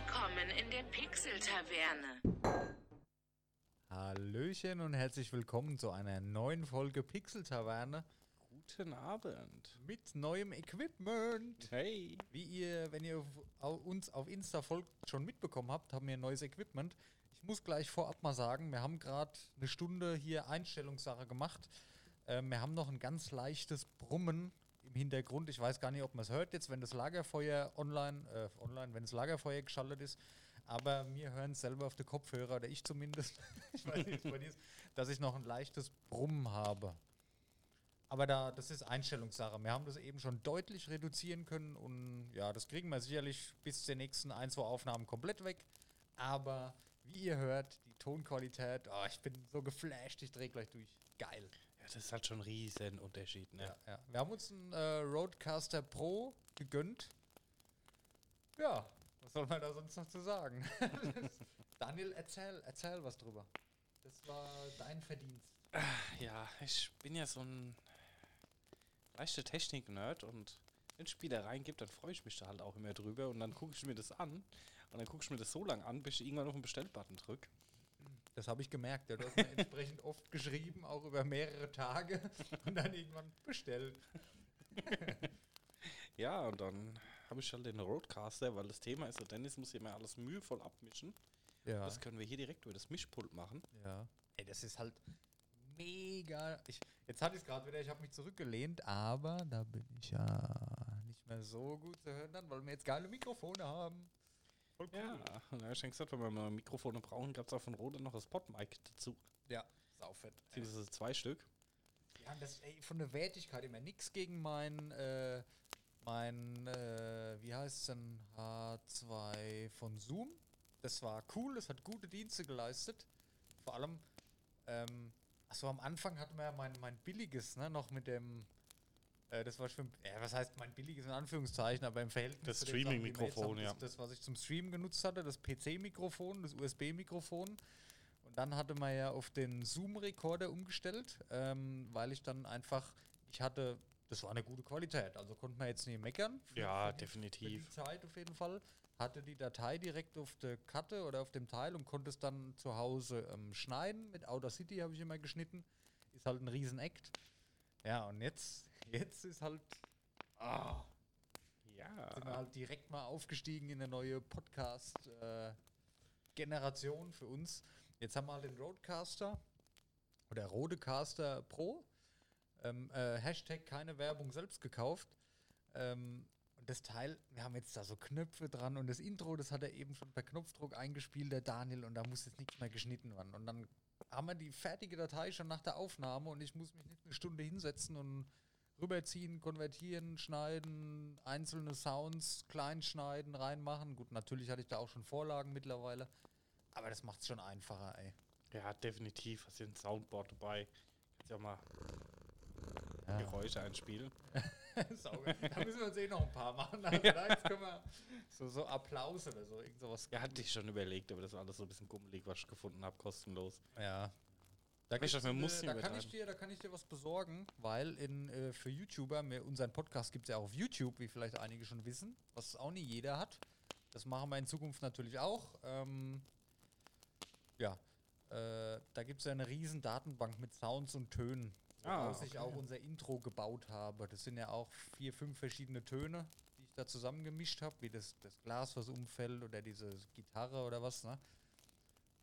Willkommen in der Pixel-Taverne. Hallöchen und herzlich willkommen zu einer neuen Folge Pixel Taverne Guten Abend. mit neuem Equipment. Hey. Wie ihr, wenn ihr uns auf Insta folgt, schon mitbekommen habt, haben wir neues Equipment. Ich muss gleich vorab mal sagen, wir haben gerade eine Stunde hier Einstellungssache gemacht. Ähm, wir haben noch ein ganz leichtes Brummen im Hintergrund. Ich weiß gar nicht, ob man es hört jetzt, wenn das Lagerfeuer online, äh, online, wenn das Lagerfeuer geschaltet ist. Aber wir hören es selber auf den Kopfhörer, oder ich zumindest, ich weiß nicht, dir ist, dass ich noch ein leichtes Brummen habe. Aber da, das ist Einstellungssache. Wir haben das eben schon deutlich reduzieren können und ja, das kriegen wir sicherlich bis zur nächsten ein, zwei Aufnahmen komplett weg. Aber wie ihr hört, die Tonqualität, oh, ich bin so geflasht, ich drehe gleich durch. Geil. Das ist halt schon ein riesen Unterschied, ne? Ja, ja. Wir haben uns einen äh, Roadcaster Pro gegönnt. Ja, was soll man da sonst noch zu sagen? Daniel, erzähl, erzähl was drüber. Das war dein Verdienst. Ja, ich bin ja so ein leichter Technik-Nerd und wenn es Spielereien gibt, dann freue ich mich da halt auch immer drüber und dann gucke ich mir das an und dann gucke ich mir das so lange an, bis ich irgendwann auf den Bestellbutton drücke. Das habe ich gemerkt. Ja, du hast mir entsprechend oft geschrieben, auch über mehrere Tage und dann irgendwann bestellt. Ja, und dann habe ich halt den Roadcaster, weil das Thema ist so, Dennis muss hier immer alles mühevoll abmischen. Ja. Das können wir hier direkt über das Mischpult machen. ja. Ey, das ist halt mega. Ich, jetzt hatte ich es gerade wieder, ich habe mich zurückgelehnt, aber da bin ich ja nicht mehr so gut zu hören, dann, weil wir jetzt geile Mikrofone haben. Voll cool. Ja, habe ich gesagt, wenn wir mal Mikrofone brauchen, gab es auch von Rode noch das Podmic dazu. Ja, saufett. Beziehungsweise zwei Stück. Ja, das ey, von der Wertigkeit immer nichts gegen mein, äh, mein, äh, wie heißt es denn, H2 von Zoom. Das war cool, das hat gute Dienste geleistet. Vor allem, ähm, achso, am Anfang hatten wir ja mein, mein billiges, ne, noch mit dem, äh, das war schon, ja, was heißt mein billiges in Anführungszeichen, aber im Verhältnis Das Streaming-Mikrofon, ja. Das, was ich zum Stream genutzt hatte, das PC-Mikrofon, das USB-Mikrofon. Und dann hatte man ja auf den Zoom-Rekorder umgestellt, ähm, weil ich dann einfach, ich hatte, das war eine gute Qualität, also konnte man jetzt nicht meckern. für- Ja, für die- definitiv. Für die Zeit auf jeden Fall. Hatte die Datei direkt auf der Karte oder auf dem Teil und konnte es dann zu Hause ähm, schneiden. Mit Audacity habe ich immer geschnitten. Ist halt ein Riesen-Act. Ja, und jetzt, jetzt ist halt, ah, Ja. sind wir halt direkt mal aufgestiegen in eine neue Podcast-Generation für uns. Jetzt haben wir halt den Roadcaster oder Rodecaster Pro. Ähm, äh, Hashtag keine Werbung selbst gekauft. Ähm, und das Teil, wir haben jetzt da so Knöpfe dran und das Intro, das hat er eben schon per Knopfdruck eingespielt, der Daniel, und da muss jetzt nichts mehr geschnitten werden. Und dann haben wir die fertige Datei schon nach der Aufnahme und ich muss mich nicht eine Stunde hinsetzen und rüberziehen, konvertieren, schneiden, einzelne Sounds klein schneiden, reinmachen. Gut, natürlich hatte ich da auch schon Vorlagen mittlerweile, aber das macht es schon einfacher, ey. Ja, definitiv. Hast du ein Soundboard dabei? Kannst ja mal Ja. Geräusche einspielen. Da müssen wir uns eh noch ein paar machen. Also da jetzt können wir so, so Applaus oder so, irgend sowas. Ja, hatte ich schon überlegt, aber das war alles so ein bisschen gummelig, was ich gefunden habe, kostenlos. Ja. Da, Ich dachte, man muss äh, nicht da, kann ich dir, da kann ich dir was besorgen, weil in, äh, für YouTuber, wir, unseren Podcast gibt es ja auch auf YouTube, wie vielleicht einige schon wissen, was auch nie jeder hat. Das machen wir in Zukunft natürlich auch. Ähm, ja, äh, da gibt es ja eine riesen Datenbank mit Sounds und Tönen, Ah, woraus ich okay. auch unser Intro gebaut habe. Das sind ja auch vier, fünf verschiedene Töne, die ich da zusammengemischt habe, wie das, das Glas, was umfällt oder diese Gitarre oder was. Ne?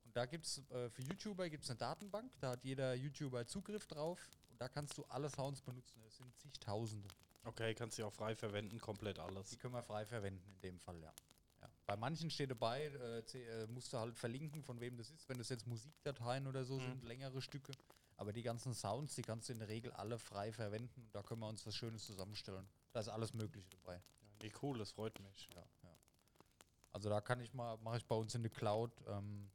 Und da gibt es äh, für YouTuber gibt's eine Datenbank, da hat jeder YouTuber Zugriff drauf und da kannst du alle Sounds benutzen. Es sind zigtausende. Okay, kannst du auch frei verwenden, komplett alles. Die können wir frei verwenden in dem Fall, ja. ja. Bei manchen steht dabei, äh, äh, musst du halt verlinken, von wem das ist, wenn das jetzt Musikdateien oder so sind, längere Stücke. Aber die ganzen Sounds, die kannst du in der Regel alle frei verwenden und da können wir uns was Schönes zusammenstellen. Da ist alles Mögliche dabei. Ja, nee, cool, das freut mich. Ja, ja. Also da kann ich mal, mache ich bei uns in der Cloud, ähm,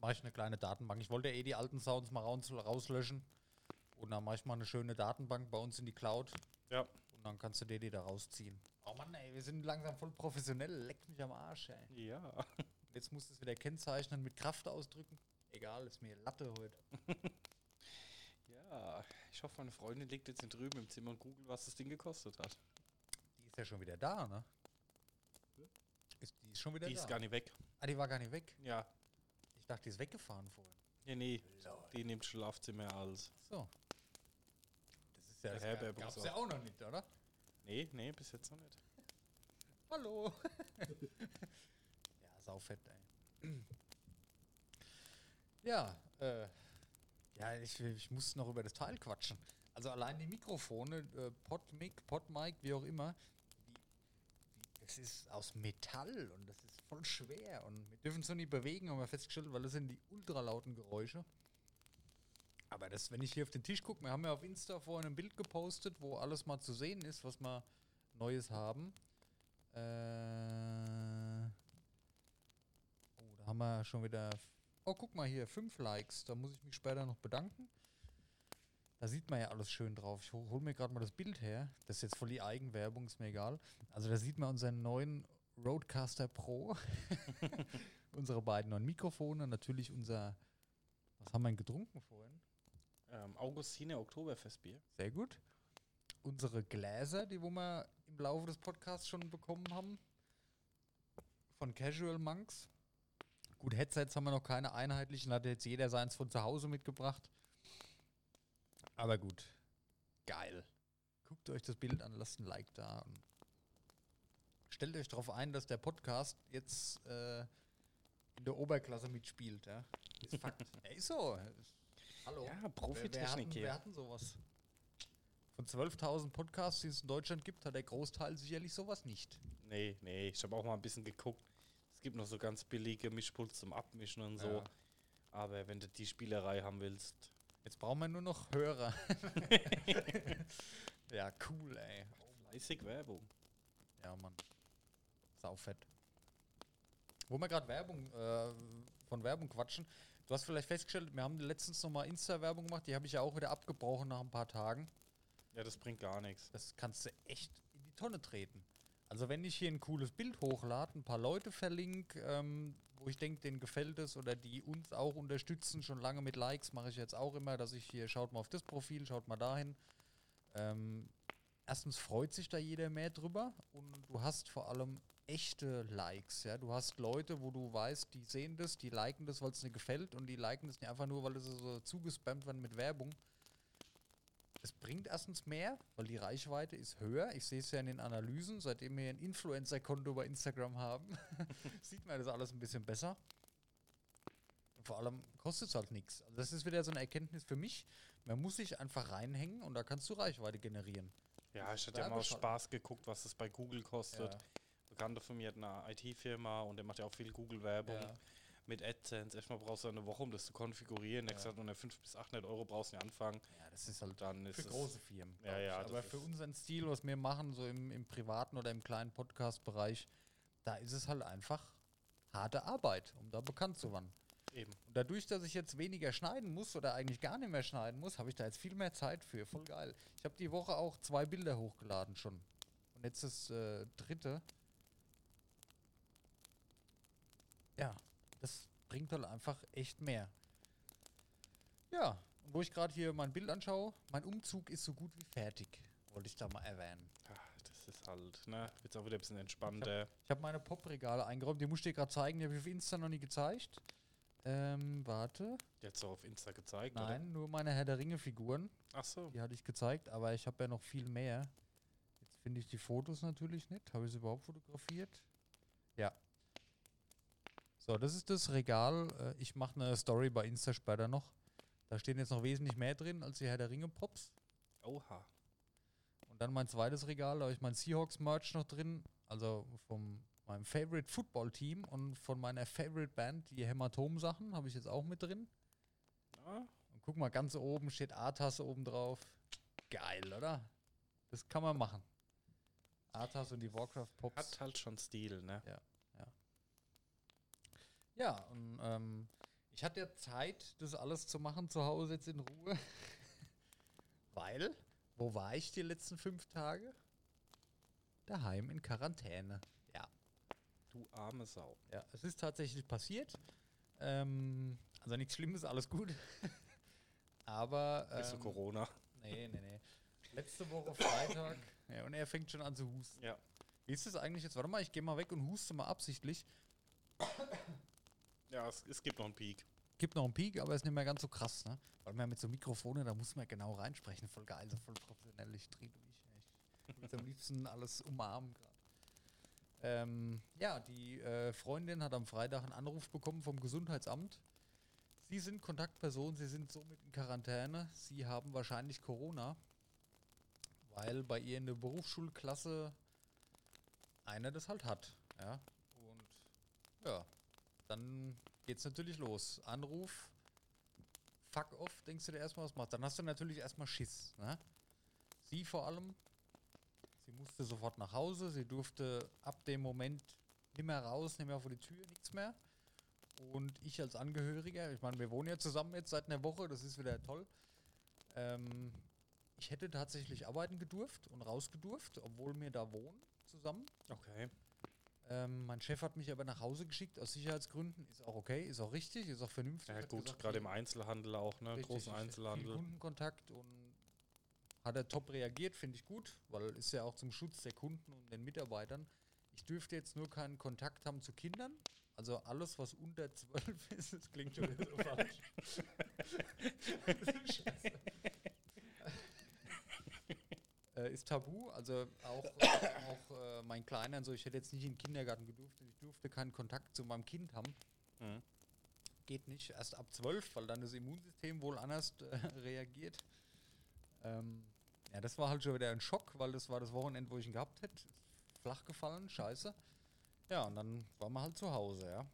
mache ich eine kleine Datenbank. Ich wollte ja eh die alten Sounds mal raus, rauslöschen. Und dann mache ich mal eine schöne Datenbank bei uns in die Cloud. Ja. Und dann kannst du dir die da rausziehen. Oh Mann, ey, wir sind langsam voll professionell. Leck mich am Arsch, ey. Ja. Jetzt musst du es wieder kennzeichnen mit Kraft ausdrücken. Egal, ist mir Latte heute. Ja. Ich hoffe, meine Freundin liegt jetzt hier drüben im Zimmer und googelt, was das Ding gekostet hat. Die ist ja schon wieder da, ne? Ist, die ist schon wieder Die da. ist gar nicht weg. ah, die war gar nicht weg. Ja. Ich dachte, die ist weggefahren vorhin. Ja, nee. Die nimmt Schlafzimmer als. So. Das ist ja das Herberg gab's ja auch noch nicht, oder? Nee, nee, bis jetzt noch nicht. Hallo. ja, saufett, ey. ja, äh, ja, ich, ich muss noch über das Teil quatschen. Also allein die Mikrofone, äh, Podmic, Podmic, wie auch immer, das ist aus Metall und das ist voll schwer und wir dürfen es so nicht bewegen, haben wir festgestellt, weil das sind die ultralauten Geräusche. Aber das, wenn ich hier auf den Tisch gucke, wir haben ja auf Insta vorhin ein Bild gepostet, wo alles mal zu sehen ist, was wir Neues haben. Äh, oh, da haben wir schon wieder. Oh, guck mal hier, fünf Likes. Da muss ich mich später noch bedanken. Da sieht man ja alles schön drauf. Ich hol, hol mir gerade mal das Bild her. Das ist jetzt voll die Eigenwerbung, ist mir egal. Also da sieht man unseren neuen Roadcaster Pro. Unsere beiden neuen Mikrofone. Natürlich unser. Was haben wir denn getrunken vorhin? Ähm, Augustine Oktoberfestbier. Sehr gut. Unsere Gläser, die wo wir im Laufe des Podcasts schon bekommen haben. Von Casual Monks. Gut, Headsets haben wir noch keine einheitlichen, hat jetzt jeder seins von zu Hause mitgebracht. Aber gut. Geil. Guckt euch das Bild an, lasst ein Like da. Und stellt euch darauf ein, dass der Podcast jetzt äh, in der Oberklasse mitspielt. Ja? Ist Fakt. ist so. Hallo. Ja, Profitechnik hatten, hier. wer hatten sowas? Von 12.000 Podcasts, die es in Deutschland gibt, hat der Großteil sicherlich sowas nicht. Nee, nee, ich habe auch mal ein bisschen geguckt. Es gibt noch so ganz billige Mischpuls zum Abmischen und so. Ja. Aber wenn du die Spielerei haben willst, Jetzt brauchen wir nur noch Hörer. ja, cool, ey. fleißig Werbung. Ja, Mann. Saufett. Wo wir gerade Werbung, äh, von Werbung quatschen. Du hast vielleicht festgestellt, wir haben letztens nochmal Insta-Werbung gemacht, die habe ich ja auch wieder abgebrochen nach ein paar Tagen. Ja, das bringt gar nichts. Das kannst du echt in die Tonne treten. Also wenn ich hier ein cooles Bild hochlade, ein paar Leute verlinke, ähm, wo ich denke, denen gefällt es oder die uns auch unterstützen, schon lange mit Likes, mache ich jetzt auch immer, dass ich hier, schaut mal auf das Profil, schaut mal dahin. Ähm, erstens freut sich da jeder mehr drüber und du hast vor allem echte Likes, ja. Du hast Leute, wo du weißt, die sehen das, die liken das, weil es dir gefällt und die liken das nicht einfach nur, weil es so zugespammt wird mit Werbung. Es bringt erstens mehr, weil die Reichweite ist höher. Ich sehe es ja in den Analysen, seitdem wir ein Influencer-Konto bei Instagram haben, sieht man das alles ein bisschen besser. Und vor allem kostet es halt nichts. Also das ist wieder so eine Erkenntnis für mich. Man muss sich einfach reinhängen und da kannst du Reichweite generieren. Ja, ich hatte ja mal aus Spaß geguckt, was das bei Google kostet. Ja. Bekannter von mir hat eine IT-Firma und der macht ja auch viel Google-Werbung Ja. Mit AdSense. Erstmal brauchst du eine Woche, um das zu konfigurieren. Ja. hat gesagt, unter 500 bis 800 Euro brauchst du nicht anfangen. Ja, das ist halt Dann ist für große Firmen. Ja, ja, Aber für unseren Stil, was wir machen, so im, im privaten oder im kleinen Podcast-Bereich, da ist es halt einfach harte Arbeit, um da bekannt zu werden. eben. Und dadurch, dass ich jetzt weniger schneiden muss oder eigentlich gar nicht mehr schneiden muss, habe ich da jetzt viel mehr Zeit für. Voll geil. Ich habe die Woche auch zwei Bilder hochgeladen schon. Und jetzt das äh, dritte. Ja, das bringt halt einfach echt mehr. Ja, und wo ich gerade hier mein Bild anschaue, mein Umzug ist so gut wie fertig. Wollte ich da mal erwähnen. Ja, das ist halt, ne? Wird auch wieder ein bisschen entspannter. Ich habe meine Popregale eingeräumt, die musste ich dir gerade zeigen, die habe ich auf Insta noch nie gezeigt. Ähm, warte. Jetzt auch auf Insta gezeigt, Nein, nur meine Herr der Ringe-Figuren. oder? Ach so. Die hatte ich gezeigt, aber ich habe ja noch viel mehr. Jetzt finde ich die Fotos natürlich nicht. Habe ich sie überhaupt fotografiert? Ja. So, das ist das Regal. Äh, Ich mache eine Story bei Insta später noch. Da stehen jetzt noch wesentlich mehr drin als die Herr der Ringe-Pops. Oha. Und dann mein zweites Regal, da habe ich mein Seahawks-Merch noch drin. Also von meinem Favorite Football-Team und von meiner Favorite Band, die Hämatom-Sachen, habe ich jetzt auch mit drin. Ja, Und guck mal, ganz oben steht A-Tasse oben drauf. Geil, oder? Das kann man machen. A-Tasse und die Warcraft-Pops. hat halt schon Stil, ne? Ja, und ähm, ich hatte ja Zeit, das alles zu machen zu Hause jetzt in Ruhe. Weil, wo war ich die letzten fünf Tage? Daheim in Quarantäne. Ja, Du arme Sau. ja, es ist tatsächlich passiert. Ähm, also nichts Schlimmes, alles gut. Aber. Ist so ähm, Corona. Nee, nee, nee. Letzte Woche Freitag. ja, und er fängt schon an zu husten. Ja. Wie ist es eigentlich jetzt? Warte mal, ich gehe mal weg und huste mal absichtlich. Ja, es, es gibt noch einen Peak. Gibt noch einen Peak, aber ist nicht mehr ganz so krass, ne? Weil man mit so Mikrofone, da muss man genau reinsprechen. Voll geil, so voll professionell. Ich dreh durch. Ich würde am liebsten alles umarmen gerade. Ähm, ja, die äh, Freundin hat am Freitag einen Anruf bekommen vom Gesundheitsamt. Sie sind Kontaktperson, Sie sind somit in Quarantäne. Sie haben wahrscheinlich Corona, weil bei ihr in der Berufsschulklasse einer das halt hat. Ja, und ja, dann geht's natürlich los. Anruf, fuck off, denkst du dir erstmal, was macht. Dann hast du natürlich erstmal Schiss. Ne? Sie vor allem, sie musste sofort nach Hause, sie durfte ab dem Moment nicht mehr raus, nicht mehr vor die Tür, nichts mehr. Und ich als Angehöriger, ich meine, wir wohnen ja zusammen jetzt seit einer Woche, das ist wieder toll. Ähm, ich hätte tatsächlich arbeiten gedurft und rausgedurft, obwohl wir da wohnen zusammen. Okay. Ähm, mein Chef hat mich aber nach Hause geschickt aus Sicherheitsgründen. Ist auch okay, ist auch richtig, ist auch vernünftig. Ja gut, gerade im Einzelhandel auch, ne? richtig, Großen Einzelhandel. Viel Kundenkontakt und hat er top reagiert, finde ich gut, weil ist ja auch zum Schutz der Kunden und den Mitarbeitern. Ich dürfte jetzt nur keinen Kontakt haben zu Kindern. Also alles, was unter 12 ist, das klingt schon wieder so falsch. Scheiße. Äh, ist tabu. Also auch, auch äh, mein Kleiner und so, ich hätte jetzt nicht in den Kindergarten gedurft. Ich durfte keinen Kontakt zu meinem Kind haben. Mhm. Geht nicht. Erst ab 12, weil dann das Immunsystem wohl anders äh, reagiert. Ähm, ja, das war halt schon wieder ein Schock, weil das war das Wochenende, wo ich ihn gehabt hätte. Flach gefallen, scheiße. Ja, und dann waren wir halt zu Hause, ja.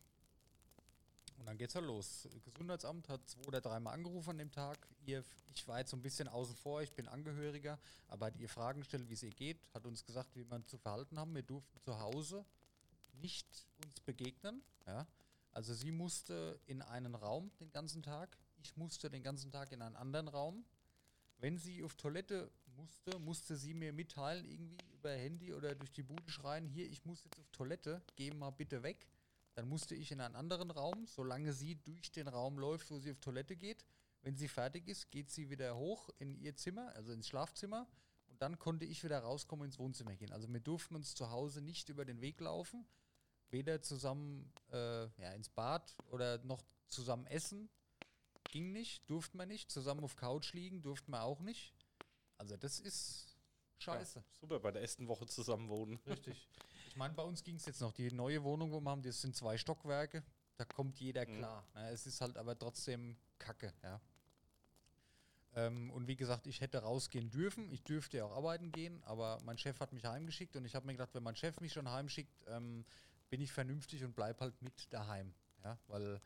Und dann geht's halt los. Gesundheitsamt hat zwei oder dreimal angerufen an dem Tag. Ihr, ich war jetzt so ein bisschen außen vor, ich bin Angehöriger, aber hat ihr Fragen gestellt, wie es ihr geht, hat uns gesagt, wie man zu verhalten haben. Wir durften zu Hause nicht uns begegnen, ja. Also sie musste in einen Raum den ganzen Tag, ich musste den ganzen Tag in einen anderen Raum. Wenn sie auf Toilette musste, musste sie mir mitteilen, irgendwie über Handy oder durch die Bude schreien, hier, ich muss jetzt auf Toilette, geh mal bitte weg. Dann musste ich in einen anderen Raum, solange sie durch den Raum läuft, wo sie auf Toilette geht. Wenn sie fertig ist, geht sie wieder hoch in ihr Zimmer, also ins Schlafzimmer. Und dann konnte ich wieder rauskommen und ins Wohnzimmer gehen. Also wir durften uns zu Hause nicht über den Weg laufen. Weder zusammen äh, ja, ins Bad oder noch zusammen essen. Ging nicht, durften wir nicht. Zusammen auf Couch liegen, durften wir auch nicht. Also das ist scheiße. Ja, super, bei der ersten Woche zusammen wohnen. Richtig. Ich meine, bei uns ging es jetzt noch. Die neue Wohnung, wo wir haben, das sind zwei Stockwerke. Da kommt jeder Mhm. klar. Ne? Es ist halt aber trotzdem Kacke, ja. Ähm, und wie gesagt, ich hätte rausgehen dürfen. Ich dürfte ja auch arbeiten gehen, aber mein Chef hat mich heimgeschickt und ich habe mir gedacht, wenn mein Chef mich schon heimschickt, ähm, bin ich vernünftig und bleib halt mit daheim. Ja, weil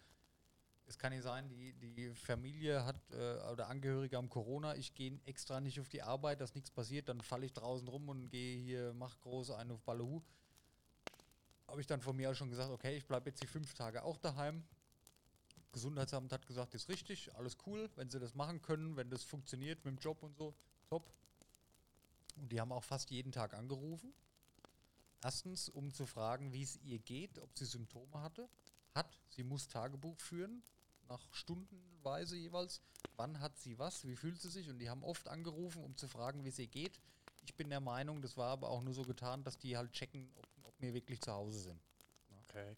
es kann nicht sein, die, die Familie hat äh, oder Angehörige haben Corona, ich gehe extra nicht auf die Arbeit, dass nichts passiert, dann falle ich draußen rum und gehe hier, mach große einen auf Ballehu. Habe ich dann von mir schon gesagt, okay, ich bleibe jetzt die fünf Tage auch daheim. Gesundheitsamt hat gesagt, ist richtig, alles cool, wenn sie das machen können, wenn das funktioniert mit dem Job und so, top. Und die haben auch fast jeden Tag angerufen. Erstens, um zu fragen, wie es ihr geht, ob sie Symptome hatte. Hat, sie muss Tagebuch führen, nach Stundenweise jeweils. Wann hat sie was, wie fühlt sie sich? Und die haben oft angerufen, um zu fragen, wie es ihr geht. Ich bin der Meinung, das war aber auch nur so getan, dass die halt checken, ob wir wirklich zu Hause sind. Okay.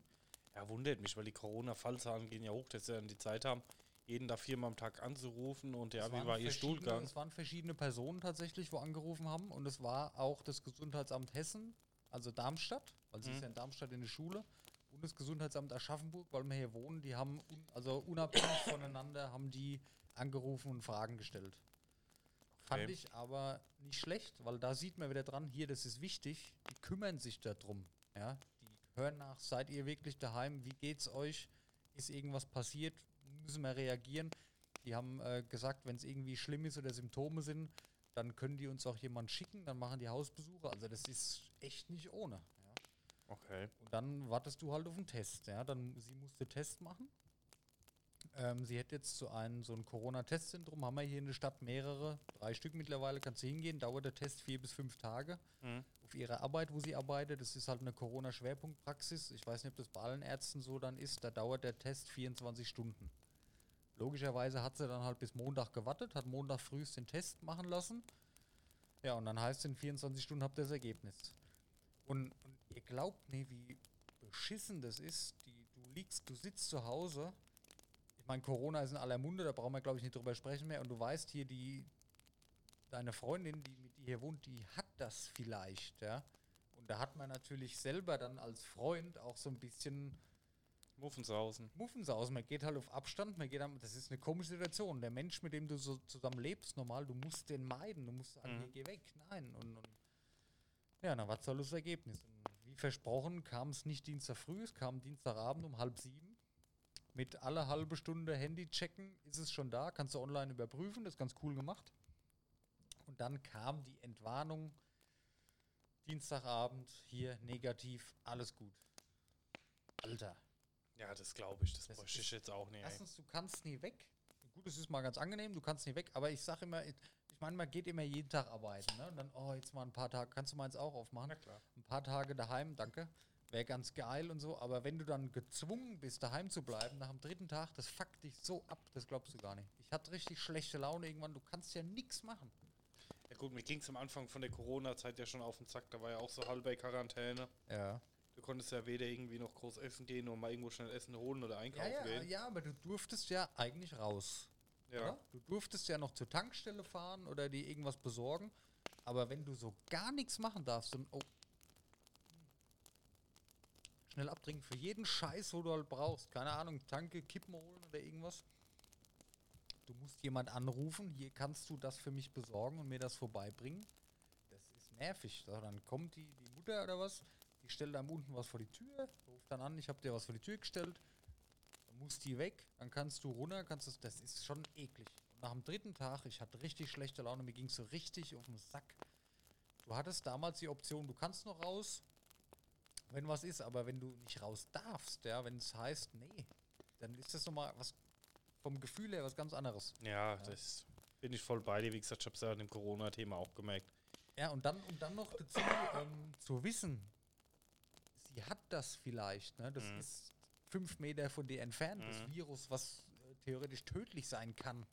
Ja, wundert mich, weil die Corona-Fallzahlen gehen ja hoch, dass sie dann die Zeit haben, jeden da viermal am Tag anzurufen und ja, wie war ihr Stuhlgang? Es waren verschiedene Personen tatsächlich, wo angerufen haben. Und es war auch das Gesundheitsamt Hessen, also Darmstadt, weil sie Mhm. ist ja in Darmstadt in der Schule. Bundesgesundheitsamt Aschaffenburg, weil wir hier wohnen, die haben, un, also unabhängig voneinander, haben die angerufen und Fragen gestellt. Fand Okay. ich aber nicht schlecht, weil da sieht man wieder dran, hier, das ist wichtig, die kümmern sich darum. Ja? Die hören nach, seid ihr wirklich daheim, wie geht's euch? Ist irgendwas passiert? Müssen wir reagieren? Die haben äh, gesagt, wenn es irgendwie schlimm ist oder Symptome sind, dann können die uns auch jemand schicken, dann machen die Hausbesuche. Also das ist echt nicht ohne. Ja? Okay. Und dann wartest du halt auf einen Test. Ja? Dann, sie musste Test machen. Ähm, sie hätte jetzt so ein, so ein Corona-Testzentrum, haben wir hier in der Stadt mehrere, drei Stück mittlerweile, kannst du hingehen, dauert der Test vier bis fünf Tage. Mhm. Auf ihrer Arbeit, wo sie arbeitet, das ist halt eine Corona-Schwerpunktpraxis. Ich weiß nicht, ob das bei allen Ärzten so dann ist, da dauert der Test 24 Stunden. Logischerweise hat sie dann halt bis Montag gewartet, hat Montag früh den Test machen lassen. Ja, und dann heißt es, in 24 Stunden habt ihr das Ergebnis. Und, und glaubt nie, wie beschissen das ist. Die, du liegst, du sitzt zu Hause. Ich meine, Corona ist in aller Munde, da brauchen wir, glaube ich, nicht drüber sprechen mehr. Und du weißt hier, die, deine Freundin, die mit dir hier wohnt, die hat das vielleicht, ja. Und da hat man natürlich selber dann als Freund auch so ein bisschen Muffensausen. Muffensausen. Man geht halt auf Abstand, man geht am, das ist eine komische Situation. Der Mensch, mit dem du so zusammen lebst, normal, du musst den meiden, du musst sagen, Mhm. geh weg. Nein. Und, und ja, na, was soll das Ergebnis? Und wie versprochen kam es nicht Dienstag früh, es kam Dienstagabend um halb sieben. Mit alle halbe Stunde Handy checken, ist es schon da, kannst du online überprüfen, das ist ganz cool gemacht. Und dann kam die Entwarnung, Dienstagabend, hier negativ, alles gut. Alter. Ja, das glaube ich. Das, Das bräuchte ich jetzt auch nicht. Erstens, du kannst nie weg. Gut, es ist mal ganz angenehm, du kannst nie weg, aber ich sage immer, ich meine, man geht immer jeden Tag arbeiten. Ne? Und dann, oh, jetzt mal ein paar Tage, kannst du meins auch aufmachen? Na klar. Ein paar Tage daheim, danke. Wäre ganz geil und so, aber wenn du dann gezwungen bist, daheim zu bleiben, nach dem dritten Tag, das fuckt dich so ab, das glaubst du gar nicht. Ich hatte richtig schlechte Laune irgendwann, du kannst ja nichts machen. Ja gut, mir ging es am Anfang von der Corona-Zeit ja schon auf den Zack. Da war ja auch so halbe Quarantäne. Ja. Du konntest ja weder irgendwie noch groß essen gehen oder mal irgendwo schnell Essen holen oder Ja, einkaufen ja, gehen. ja, aber du durftest ja eigentlich raus. Ja. Oder? Du durftest ja noch zur Tankstelle fahren oder dir irgendwas besorgen. Aber wenn du so gar nichts machen darfst und oh, schnell abtrinken für jeden Scheiß, wo du halt brauchst, keine Ahnung, Tanke, Kippen holen oder irgendwas. Du musst jemand anrufen, hier kannst du das für mich besorgen und mir das vorbeibringen. Das ist nervig. So, dann kommt die, die Mutter oder was, die stellt einem unten was vor die Tür, ruft dann an, ich habe dir was vor die Tür gestellt. Dann muss die weg, dann kannst du runter, kannst das, das ist schon eklig. Und nach dem dritten Tag, ich hatte richtig schlechte Laune, mir ging so richtig auf den Sack. Du hattest damals die Option, du kannst noch raus, wenn was ist, aber wenn du nicht raus darfst, ja, wenn es heißt, nee, dann ist das nochmal was vom Gefühl her was ganz anderes. Ja, das bin ich voll bei dir. Wie gesagt, ich habe es ja an dem Corona-Thema auch gemerkt. Ja, und dann, und dann noch dazu ähm, zu wissen, sie hat das vielleicht, ne? Das Mhm. ist fünf Meter von dir entfernt, das Mhm. Virus, was äh, theoretisch tödlich sein kann.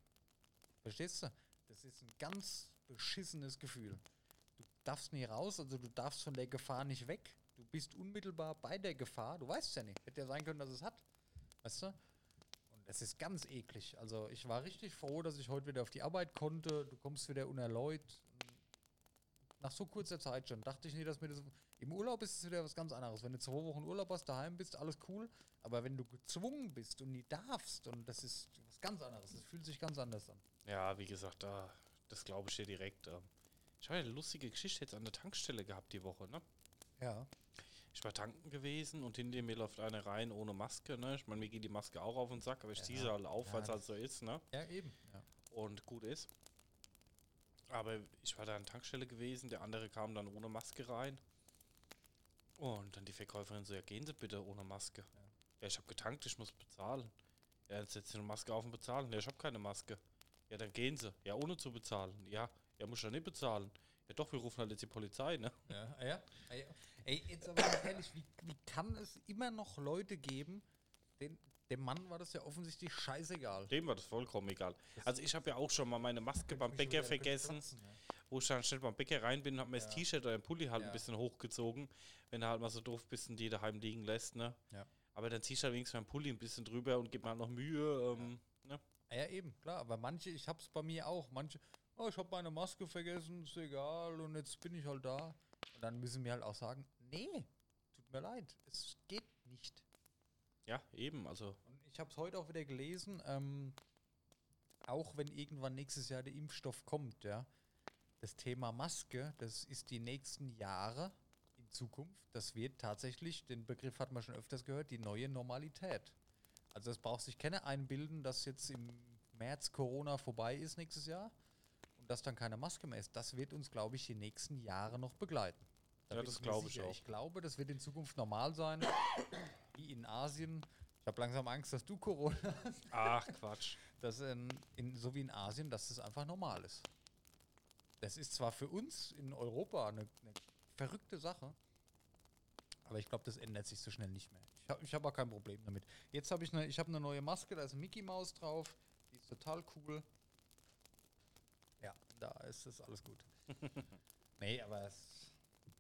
Verstehst du? Das ist ein ganz beschissenes Gefühl. Du darfst nie raus, also du darfst von der Gefahr nicht weg. Bist unmittelbar bei der Gefahr. Du weißt ja nicht. Hätte ja sein können, dass es hat. Weißt du? Und das ist ganz eklig. Also ich war richtig froh, dass ich heute wieder auf die Arbeit konnte. Du kommst wieder unerläut. Nach so kurzer Zeit schon. Dachte ich nicht, dass mir das. Im Urlaub ist es wieder was ganz anderes. Wenn du zwei Wochen Urlaub hast, daheim bist, alles cool. Aber wenn du gezwungen bist und nie darfst, und das ist was ganz anderes. Das fühlt sich ganz anders an. Ja, wie gesagt, da, das glaube ich dir direkt. ähm. Ich habe eine lustige Geschichte jetzt an der Tankstelle gehabt die Woche, ne? Ja. Ich war tanken gewesen und hinter mir läuft einer rein ohne Maske, ne? Ich meine, mir geht die Maske auch auf den Sack, aber ich Ja. ziehe sie halt auf, Ja, weil es halt so ist, ne? Ja, eben. Ja. Und gut ist. Aber ich war da an der Tankstelle gewesen, der andere kam dann ohne Maske rein. Und dann die Verkäuferin so, ja, gehen Sie bitte ohne Maske. Ja, ich habe getankt, ich muss bezahlen. Ja, jetzt setzt Sie eine Maske auf und bezahlen. Ja, ich habe keine Maske. Ja, dann gehen Sie. Ja, ohne zu bezahlen. Ja, ja, muss ja nicht bezahlen. Ja, doch, wir rufen halt jetzt die Polizei, ne? Ja, ja. ja. Ey, jetzt aber ehrlich, wie, wie kann es immer noch Leute geben, den, dem Mann war das ja offensichtlich scheißegal. Dem war das vollkommen egal. Also ich habe ja auch schon mal meine Maske beim Bäcker vergessen, wo ich dann schnell beim Bäcker rein bin und habe mir das Ja. T-Shirt oder den Pulli halt Ja. ein bisschen hochgezogen, wenn du halt mal so doof bist und die daheim liegen lässt, ne? Ja. Aber dann ziehst du halt wenigstens meinen Pulli ein bisschen drüber und gib mir halt noch Mühe, ähm, ne? Ja, eben, klar. Aber manche, ich hab's bei mir auch. Manche, oh, ich habe meine Maske vergessen, ist egal und jetzt bin ich halt da. Und dann müssen wir halt auch sagen, nee, tut mir leid, es geht nicht. Ja, eben, also Und ich habe es heute auch wieder gelesen, ähm, auch wenn irgendwann nächstes Jahr der Impfstoff kommt, ja, das Thema Maske, das ist die nächsten Jahre in Zukunft, das wird tatsächlich, den Begriff hat man schon öfters gehört, die neue Normalität. Also es braucht sich keiner einbilden, dass jetzt im März Corona vorbei ist nächstes Jahr dass dann keine Maske mehr ist. Das wird uns, glaube ich, die nächsten Jahre noch begleiten. Da Ja, das glaube ich auch. Ich glaube, das wird in Zukunft normal sein, wie in Asien. Ich habe langsam Angst, dass du Corona hast. ach Quatsch. Dass in, in, so wie in Asien, dass das einfach normal ist. Das ist zwar für uns in Europa eine, eine verrückte Sache, aber ich glaube, das ändert sich so schnell nicht mehr. Ich habe ich hab auch kein Problem damit. Jetzt habe ich eine, ich habe eine neue Maske, da ist ein Mickey Maus drauf, die ist total cool. Da ist das alles gut. nee, aber es,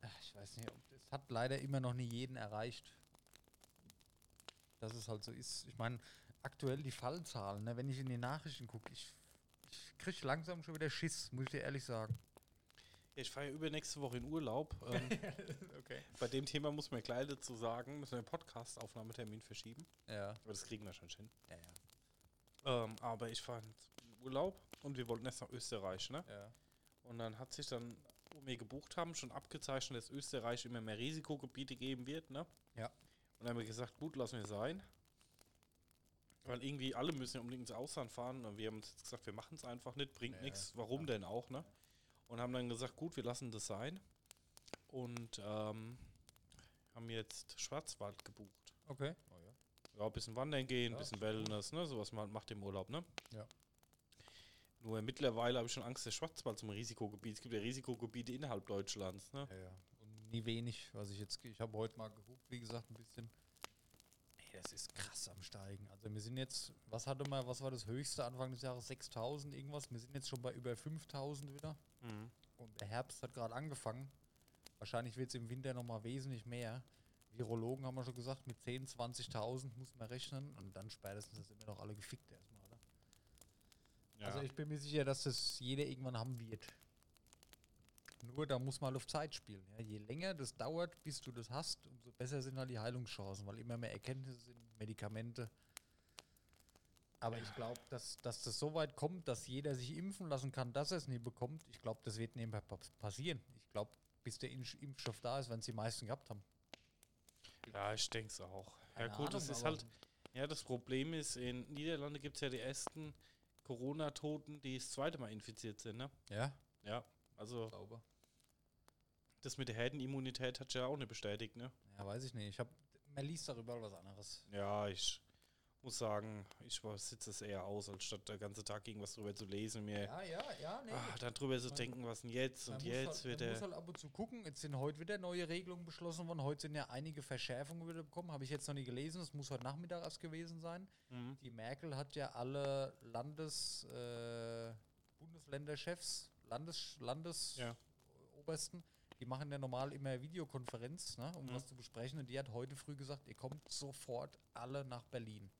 Ach, ich weiß nicht, das hat leider immer noch nie jeden erreicht. Dass es halt so ist. Ich meine, aktuell die Fallzahlen, ne, wenn ich in die Nachrichten gucke, ich, ich kriege langsam schon wieder Schiss, muss ich dir ehrlich sagen. Ich fahre ja übernächste Woche in Urlaub. Ähm, okay. bei dem Thema muss man gleich dazu sagen, müssen wir den Podcast-Aufnahmetermin verschieben. Ja. Aber das kriegen wir schon hin. Ja, ja. Ähm, aber ich fahre in Urlaub und wir wollten erst nach Österreich, ne? ja. Und dann hat sich dann, wo wir gebucht haben, schon abgezeichnet, dass Österreich immer mehr Risikogebiete geben wird, ne? Ja. Und dann haben wir gesagt, gut, lassen wir sein. Weil irgendwie alle müssen ja unbedingt ins Ausland fahren und wir haben uns jetzt gesagt, wir machen es einfach nicht, bringt Ja, nichts. Warum denn auch, ne? Und haben dann gesagt, gut, wir lassen das sein. Und ähm, haben jetzt Schwarzwald gebucht. Okay. Oh, ja. Ja, ein bisschen wandern gehen, ein Ja, bisschen. Wellness, ne? Sowas man halt macht im Urlaub, ne? Ja. Nur mittlerweile habe ich schon Angst, der Schwarzwald zum Risikogebiet. Es gibt ja Risikogebiete innerhalb Deutschlands, ne? Ja, ja. Und nie wenig, was ich jetzt, ich habe heute mal geguckt, wie gesagt, ein bisschen. Ey, das ist krass am Steigen. Also wir sind jetzt, was hatte mal, was war das höchste Anfang des Jahres? 6000 irgendwas. Wir sind jetzt schon bei über 5000 wieder. Mhm. Und der Herbst hat gerade angefangen. Wahrscheinlich wird es im Winter nochmal wesentlich mehr. Virologen haben wir schon gesagt, mit 10.000, 20.000 muss man rechnen. Und dann spätestens sind wir doch alle gefickt oder? Ja. Also ich bin mir sicher, dass das jeder irgendwann haben wird. Nur da muss man auf Zeit spielen. Ja. Je länger das dauert, bis du das hast, umso besser sind halt die Heilungschancen, weil immer mehr Erkenntnisse sind, Medikamente. Aber ich glaube, dass, dass das so weit kommt, dass jeder sich impfen lassen kann, dass er es nie bekommt. Ich glaube, das wird nebenbei pa- passieren. Ich glaube, bis der Impf- Impfstoff da ist, wenn es die meisten gehabt haben. ja, ich denke es auch. Ja Keine gut, das Ahnung, ist aber- halt, ja, das Problem ist, in Niederlande gibt es ja die ersten Corona-Toten, die das zweite Mal infiziert sind, ne? Ja, Ja, also glaube. das mit der Herdenimmunität hat ja auch nicht bestätigt, ne? Ja, weiß ich nicht. Ich hab, man liest darüber was anderes. Ja, ich muss sagen, ich sitze es eher aus, als statt der ganze Tag irgendwas drüber zu lesen mir Ja, ja, ja, nee. ah, dann drüber zu Man- denken, was denn jetzt und muss jetzt halt, wird man muss er. halt ab und zu gucken. Jetzt sind heute wieder neue Regelungen beschlossen worden. Heute sind ja einige Verschärfungen wieder bekommen. Habe ich jetzt noch nie gelesen. Das muss heute Nachmittag erst gewesen sein. Mhm. Die Merkel hat ja alle Landes, äh, Bundesländerchefs, Landes, Landes Ja. Die machen ja normal immer Videokonferenz, ne, um Mhm. was zu besprechen. Und die hat heute früh gesagt, ihr kommt sofort alle nach Berlin.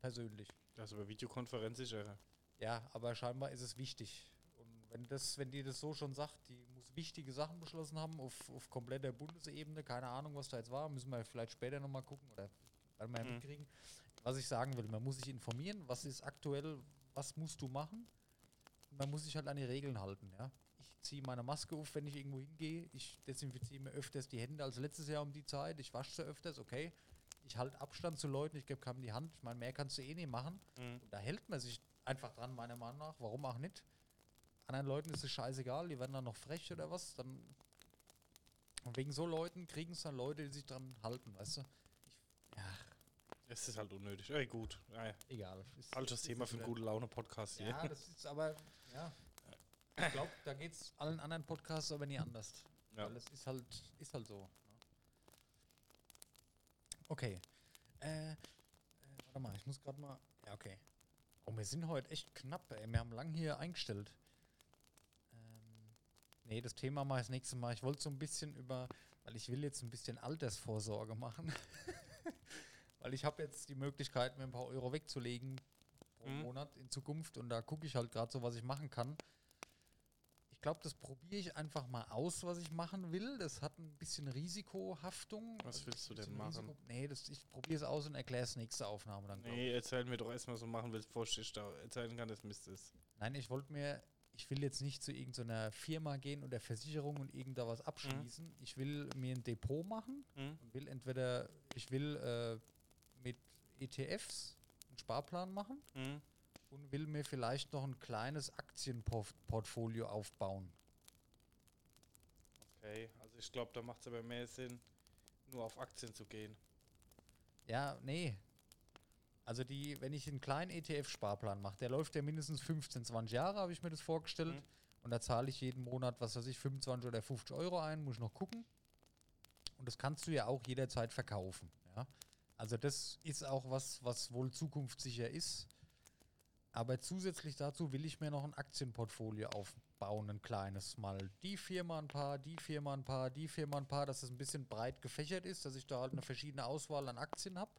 Persönlich. Also über Videokonferenz ist ja. Ja, aber scheinbar ist es wichtig. Und wenn das, wenn die das so schon sagt, die muss wichtige Sachen beschlossen haben auf, auf kompletter Bundesebene, keine Ahnung, was da jetzt war, müssen wir vielleicht später nochmal gucken oder werden wir Mhm. mitkriegen. Was ich sagen will, man muss sich informieren, was ist aktuell, was musst du machen. Man muss sich halt an die Regeln halten, ja. Ich ziehe meine Maske auf, wenn ich irgendwo hingehe. Ich desinfiziere mir öfters die Hände als letztes Jahr um die Zeit. Ich wasche sie öfters, okay. Ich halte Abstand zu Leuten, ich gebe keinem die Hand. Ich meine, mehr kannst du eh nicht machen. Mhm. Da hält man sich einfach dran, meiner Meinung nach. Warum auch nicht? Anderen Leuten ist es scheißegal, die werden dann noch frech oder was. Dann und wegen so Leuten kriegen es dann Leute, die sich dran halten, weißt du? Ich, ja, Es ist halt unnötig. Ey, gut. Ja, egal. Ist- ist Thema für einen gute Laune-Podcast hier. Ja, das ist aber, ja. Ich glaube, da geht es allen anderen Podcasts aber nie anders. Ja. Weil es ist halt, ist halt so. Okay. Äh, äh, warte mal, ich muss gerade mal. Ja, okay. Oh, wir sind heute echt knapp, ey. Wir haben lang hier eingestellt. Ähm, nee, das Thema mal das nächste Mal. Ich wollte so ein bisschen über, weil ich will jetzt ein bisschen Altersvorsorge machen. weil ich habe jetzt die Möglichkeit, mir ein paar Euro wegzulegen pro Mhm. Monat in Zukunft und da gucke ich halt gerade so, was ich machen kann. Ich glaube, das probiere ich einfach mal aus, was ich machen will. Das hat ein bisschen Risikohaftung. Was Also willst du denn machen? Nee, das, ich probiere es aus und erkläre es nächste Aufnahme dann. Nee, erzähl mir doch erstmal so machen willst, bevor ich da erzählen kann, das Mist ist. Nein, ich wollte mir, ich will jetzt nicht zu irgendeiner Firma gehen oder Versicherung und irgend da was abschließen. Ich will mir ein Depot machen Mhm. und will entweder, ich will äh, mit ETFs einen Sparplan machen Mhm. Und will mir vielleicht noch ein kleines Aktienportfolio aufbauen. Okay, also ich glaube, da macht es aber mehr Sinn, nur auf Aktien zu gehen. Ja, nee. Also die, wenn ich einen kleinen ETF-Sparplan mache, der läuft ja mindestens 15, 20 Jahre, habe ich mir das vorgestellt. Mhm. Und da zahle ich jeden Monat, was weiß ich, 25 oder 50 Euro ein, muss ich noch gucken. Und das kannst du ja auch jederzeit verkaufen. Ja? Also das ist auch was, was wohl zukunftssicher ist. Aber zusätzlich dazu will ich mir noch ein Aktienportfolio aufbauen, ein kleines. Mal die Firma ein paar, die Firma ein paar, die Firma ein paar, dass es ein bisschen breit gefächert ist, dass ich da halt eine verschiedene Auswahl an Aktien habe.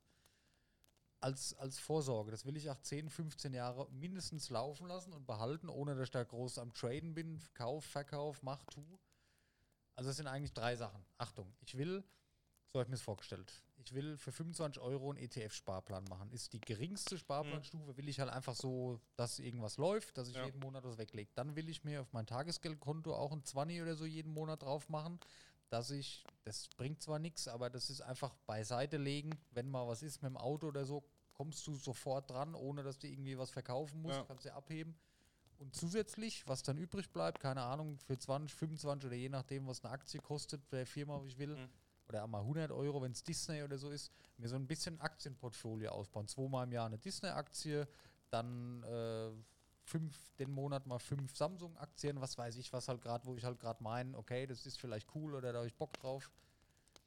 Als, als Vorsorge. Das will ich auch 10, 15 Jahre mindestens laufen lassen und behalten, ohne dass ich da groß am Traden bin. Kauf, Verkauf, mach, tu. Also es sind eigentlich drei Sachen. Achtung, ich will, so habe ich mir es vorgestellt, ich will für 25 Euro einen ETF-Sparplan machen. Ist die geringste Sparplanstufe, will ich halt einfach so, dass irgendwas läuft, dass ich Ja. jeden Monat was weglege. Dann will ich mir auf mein Tagesgeldkonto auch ein 20 oder so jeden Monat drauf machen, dass ich, das bringt zwar nichts, aber das ist einfach beiseite legen. Wenn mal was ist mit dem Auto oder so, kommst du sofort dran, ohne dass du irgendwie was verkaufen musst, Ja. kannst du abheben. Und zusätzlich, was dann übrig bleibt, keine Ahnung, für 20, 25 oder je nachdem, was eine Aktie kostet, der Firma, wie ich will, Mhm. Oder einmal 100 Euro, wenn es Disney oder so ist, mir so ein bisschen Aktienportfolio ausbauen. Zweimal im Jahr eine Disney-Aktie, dann äh, fünf, den Monat mal fünf Samsung-Aktien, was weiß ich, was halt gerade, wo ich halt gerade meine, okay, das ist vielleicht cool oder da habe ich Bock drauf.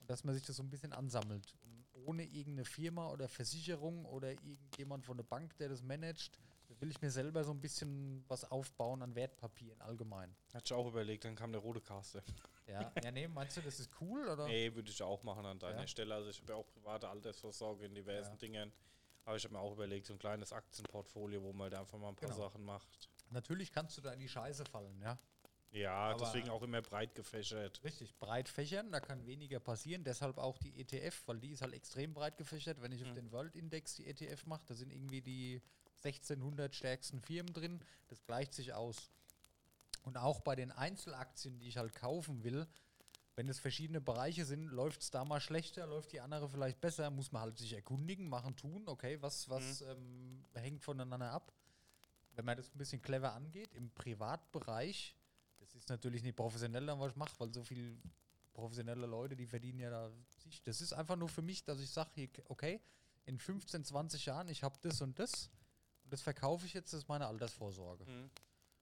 Und dass man sich das so ein bisschen ansammelt. Und ohne irgendeine Firma oder Versicherung oder irgendjemand von der Bank, der das managt, will ich mir selber so ein bisschen was aufbauen an Wertpapieren allgemein. Hatte ich auch überlegt, dann kam der rote Kaste. Ja, ja nee, meinst du, das ist cool oder? Nee, würde ich auch machen an deiner Ja. Stelle. Also ich habe ja auch private Altersvorsorge in diversen Ja. Dingen. Aber ich habe mir auch überlegt, so ein kleines Aktienportfolio, wo man da einfach mal ein paar Genau. Sachen macht. Natürlich kannst du da in die Scheiße fallen, ja. Ja, Aber- deswegen auch immer breit gefächert. Richtig, breit fächern, da kann weniger passieren. Deshalb auch die ETF, weil die ist halt extrem breit gefächert. Wenn ich auf Mhm. den World Index die ETF mache, da sind irgendwie die 1600 stärksten Firmen drin. Das gleicht sich aus. Und auch bei den Einzelaktien, die ich halt kaufen will, wenn es verschiedene Bereiche sind, läuft es da mal schlechter, läuft die andere vielleicht besser, muss man halt sich erkundigen, machen, tun. Okay, was, was ähm, hängt voneinander ab? Wenn man das ein bisschen clever angeht, im Privatbereich, das ist natürlich nicht professionell, dann was ich mache, weil so viel professionelle Leute, die verdienen ja da sich. Das ist einfach nur für mich, dass ich sage, okay, in 15, 20 Jahren, ich habe das und das und das verkaufe ich jetzt, das ist meine Altersvorsorge. Mhm.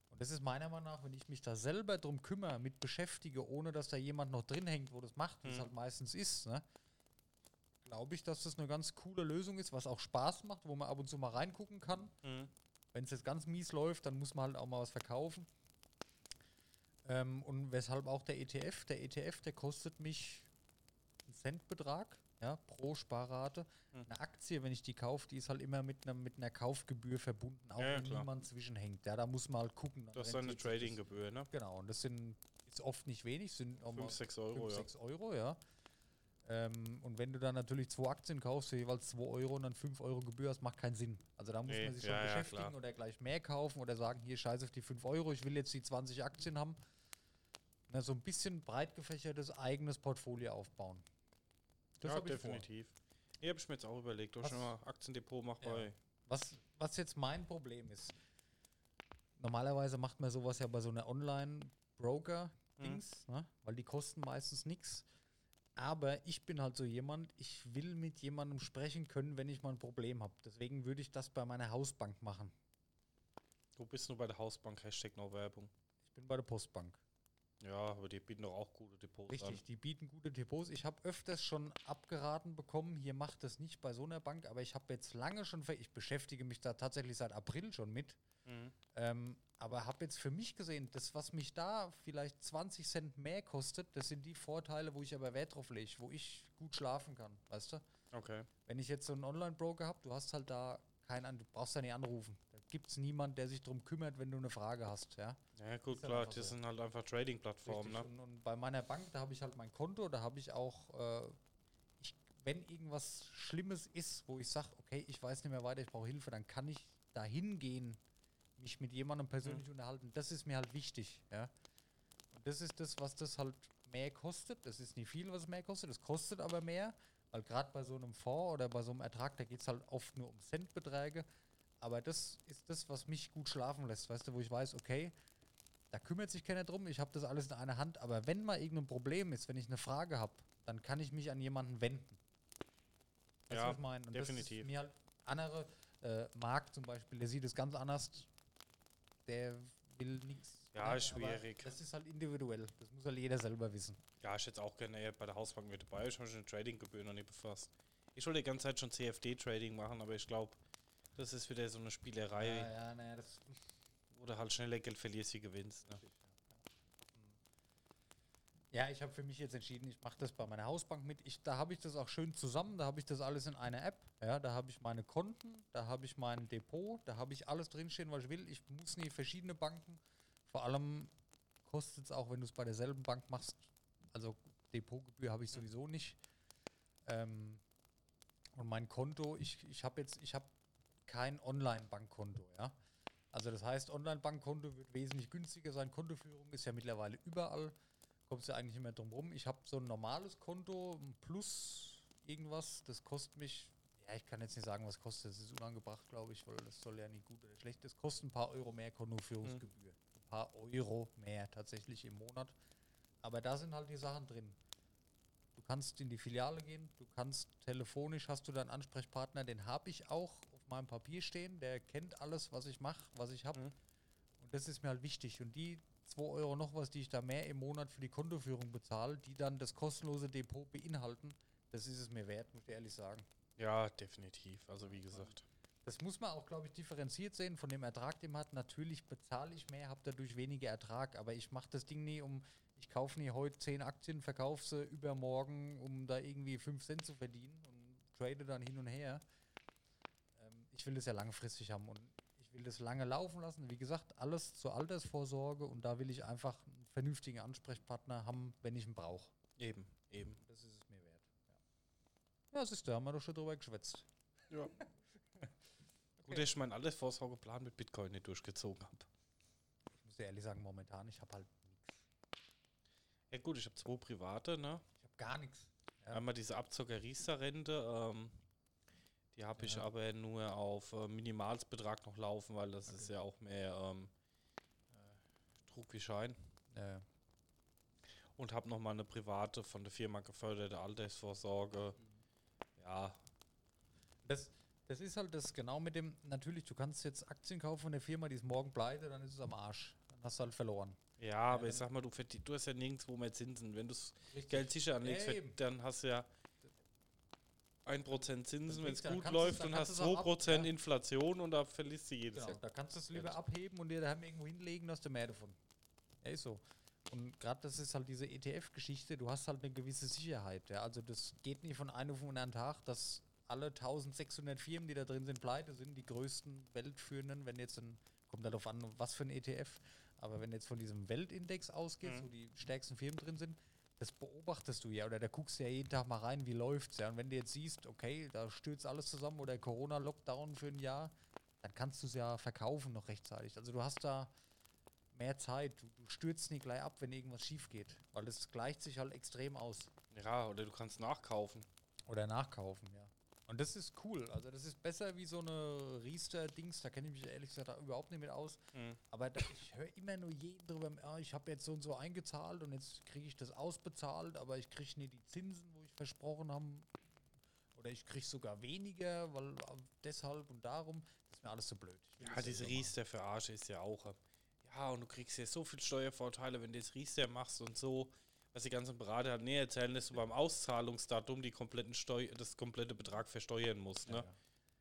Und das ist meiner Meinung nach, wenn ich mich da selber drum kümmere, mit beschäftige, ohne dass da jemand noch drin hängt, wo das macht, wie es Mhm. halt meistens ist, ne? glaube ich, dass das eine ganz coole Lösung ist, was auch Spaß macht, wo man ab und zu mal reingucken kann. Mhm. Wenn es jetzt ganz mies läuft, dann muss man halt auch mal was verkaufen. Ähm, und weshalb auch der ETF, der ETF, der kostet mich einen Centbetrag ja, pro Sparrate. Mhm. Eine Aktie, wenn ich die kaufe, die ist halt immer mit einer, mit einer Kaufgebühr verbunden, auch Ja, ja, wenn klar. niemand zwischenhängt. Ja, da muss man halt gucken. Das ist eine. Tradinggebühr, ne? Genau, und das sind ist oft nicht wenig, sind auch mal 5, 6 Euro, 5, ja. 6 Euro, ja. Ähm, und wenn du dann natürlich zwei Aktien kaufst, für jeweils 2 Euro und dann 5 Euro Gebühr hast, macht keinen Sinn. Also da muss Nee, man sich schon ja, ja, beschäftigen klar. oder gleich mehr kaufen oder sagen, hier scheiß auf die 5 Euro, ich will jetzt die 20 Aktien haben. Na, so ein bisschen breit gefächertes eigenes Portfolio aufbauen. Das ja, hab ich vor. definitiv. Habe ich mir jetzt auch überlegt, ob ich mal Aktiendepot mache Ja. bei. Was, was jetzt mein Problem ist, normalerweise macht man sowas ja bei so einer Online-Broker-Dings, ne? weil die kosten meistens nichts. Aber ich bin halt so jemand, ich will mit jemandem sprechen können, wenn ich mal ein Problem habe. Deswegen würde ich das bei meiner Hausbank machen. Du bist nur bei der Hausbank, Hashtag No Werbung. Ich bin bei der Postbank. Ja, aber die bieten doch auch gute Depots Richtig, die bieten gute Depots. Ich habe öfters schon abgeraten bekommen, hier macht das nicht bei so einer Bank, aber ich habe jetzt lange schon, ich beschäftige mich da tatsächlich seit April schon mit. an. Mhm. Ähm, aber habe jetzt für mich gesehen, das, was mich da vielleicht 20 Cent mehr kostet, das sind die Vorteile, wo ich aber Wert drauf lege, wo ich gut schlafen kann, weißt du? Okay. Wenn ich jetzt so einen Online-Broker habe, du hast halt da keinen, an- du brauchst da nicht anrufen. Da gibt es niemanden, der sich darum kümmert, wenn du eine Frage hast, ja? Ja, gut, Ist klar, das so. sind halt einfach Trading-Plattformen, ne? Und, und bei meiner Bank, da habe ich halt mein Konto, da habe ich auch, äh, ich, wenn irgendwas Schlimmes ist, wo ich sage, okay, ich weiß nicht mehr weiter, ich brauche Hilfe, dann kann ich da hingehen, mich mit jemandem persönlich unterhalten. Das ist mir halt wichtig, ja. Und das ist das, was das halt mehr kostet. Das ist nicht viel, was mehr kostet, es kostet aber mehr, weil gerade bei so einem Fonds oder bei so einem Ertrag, da geht es halt oft nur um Centbeträge. Aber das ist das, was mich gut schlafen lässt, weißt du, wo ich weiß, okay, da kümmert sich keiner drum, ich habe das alles in einer Hand, aber wenn mal irgendein Problem ist, wenn ich eine Frage habe, dann kann ich mich an jemanden wenden. Du, Ja, was ich meine? Und Das definitiv. ist mir halt andere, äh, Marc zum Beispiel, der sieht es ganz anders, der will nichts. Ja, ist schwierig. Das ist halt individuell, das muss halt jeder selber wissen. Ja, ich hätte auch gerne bei der Hausbank mit dabei. Ich habe schon Trading-Gebühren noch nie befasst. Ich wollte die ganze Zeit schon CFD-Trading machen, aber ich glaube, Das ist wieder so eine Spielerei, Ja, ja, naja, das du halt schneller Geld verlierst, wie gewinnst. Ne? Ja, ich habe für mich jetzt entschieden, ich mache das bei meiner Hausbank mit. Ich, da habe ich das auch schön zusammen, da habe ich das alles in einer App. Ja, da habe ich meine Konten, da habe ich mein Depot, da habe ich alles drinstehen, was ich will. Ich muss nie verschiedene Banken. Vor allem kostet es auch, wenn du es bei derselben Bank machst. Also Depotgebühr habe ich sowieso nicht. Ähm, und mein Konto, ich, ich habe jetzt, ich habe kein Online-Bankkonto, ja. Also das heißt, Online-Bankkonto wird wesentlich günstiger sein. Kontoführung ist ja mittlerweile überall kommst du eigentlich nicht mehr drum rum. Ich habe so ein normales Konto, ein Plus irgendwas, das kostet mich, ja, ich kann jetzt nicht sagen, was kostet, das ist unangebracht, glaube ich, weil das soll ja nicht gut oder schlecht, das kostet ein paar Euro mehr Kontoführungsgebühr. Ein paar Euro mehr tatsächlich im Monat. Aber da sind halt die Sachen drin. Du kannst in die Filiale gehen, du kannst telefonisch, hast du deinen Ansprechpartner, den habe ich auch meinem Papier stehen, der kennt alles, was ich mache, was ich habe. Mhm. Und das ist mir halt wichtig. Und die 2 Euro noch was, die ich da mehr im Monat für die Kontoführung bezahle, die dann das kostenlose Depot beinhalten, das ist es mir wert, muss ich ehrlich sagen. Ja, definitiv. Also wie gesagt. Das muss man auch, glaube ich, differenziert sehen von dem Ertrag, den man hat. Natürlich bezahle ich mehr, habe dadurch weniger Ertrag, aber ich mache das Ding nie um, ich kaufe nie heute 10 Aktien, verkaufe sie übermorgen, um da irgendwie 5 Cent zu verdienen und trade dann hin und her. Ich will das ja langfristig haben und ich will das lange laufen lassen. Wie gesagt, alles zur Altersvorsorge und da will ich einfach einen vernünftigen Ansprechpartner haben, wenn ich ihn brauche. Eben, eben. Das ist es mir wert. Ja, ja siehst du, haben wir doch schon drüber geschwätzt. Ja. Gut, dass ich meinen Altersvorsorgeplan mit Bitcoin nicht durchgezogen habe. Ich muss dir ehrlich sagen, momentan, ich habe halt nichts. Ja gut, ich habe zwei private, ne? Ich habe gar nichts. Ja. Einmal diese Abzocker Riester-Rente, ähm, die habe ich Ja. aber nur auf äh, Minimalsbetrag noch laufen, weil das ist ja auch mehr ähm, äh, Druck wie Schein. Äh, Und habe nochmal eine private von der Firma geförderte Altersvorsorge. Ja, Das, das ist halt das genau mit dem, natürlich, du kannst jetzt Aktien kaufen von der Firma, die ist morgen pleite, dann ist es am Arsch. Dann hast du halt verloren. ja, aber ich sag mal, du, du hast ja nirgendwo mehr Zinsen. Wenn du das. Geld sicher anlegst, Ja, dann hast du ja 1% Zinsen, wenn es gut läuft und dann hast kannst du's auch ab- 2% ja. Inflation und da verlierst du jedes Genau, Jahr. da kannst du es lieber Geld. abheben und dir daheim irgendwo hinlegen, hast du mehr davon. Ja, ist so. Und gerade das ist halt diese ETF-Geschichte, du hast halt eine gewisse Sicherheit. Ja? Also das geht nicht von einem auf den anderen Tag, dass alle 1600 Firmen, die da drin sind, pleite sind, die größten weltführenden, wenn jetzt ein, kommt darauf an, was für ein ETF, aber wenn jetzt von diesem Weltindex ausgeht, Mhm. wo die stärksten Firmen drin sind, das beobachtest du ja oder da guckst du ja jeden Tag mal rein, wie läuft's ja. Und wenn du jetzt siehst, okay, da stürzt alles zusammen oder Corona-Lockdown für ein Jahr, dann kannst du es ja verkaufen noch rechtzeitig. Also du hast da mehr Zeit. Du, du stürzt nicht gleich ab, wenn irgendwas schief geht, weil es gleicht sich halt extrem aus. Ja, oder du kannst nachkaufen. Oder nachkaufen, ja. Und das ist cool. Also das ist besser wie so eine Riester-Dings. Da kenne ich mich ehrlich gesagt da überhaupt nicht mit aus. Mhm. Aber da, ich höre immer nur jeden drüber, ah, ich habe jetzt so und so eingezahlt und jetzt kriege ich das ausbezahlt, aber ich kriege nie die Zinsen, wo ich versprochen habe. Oder ich kriege sogar weniger, weil äh, deshalb und darum. Das ist mir alles so blöd. Ja, das diese selber machen. Riester-Verarsche ist ja auch. äh, Ja, und du kriegst ja so viel Steuervorteile, wenn du jetzt Riester machst und so. Was die ganzen Berater halt näher erzählen, dass du beim Auszahlungsdatum die kompletten Steu das komplette Betrag versteuern musst. Ja, Ne? ja.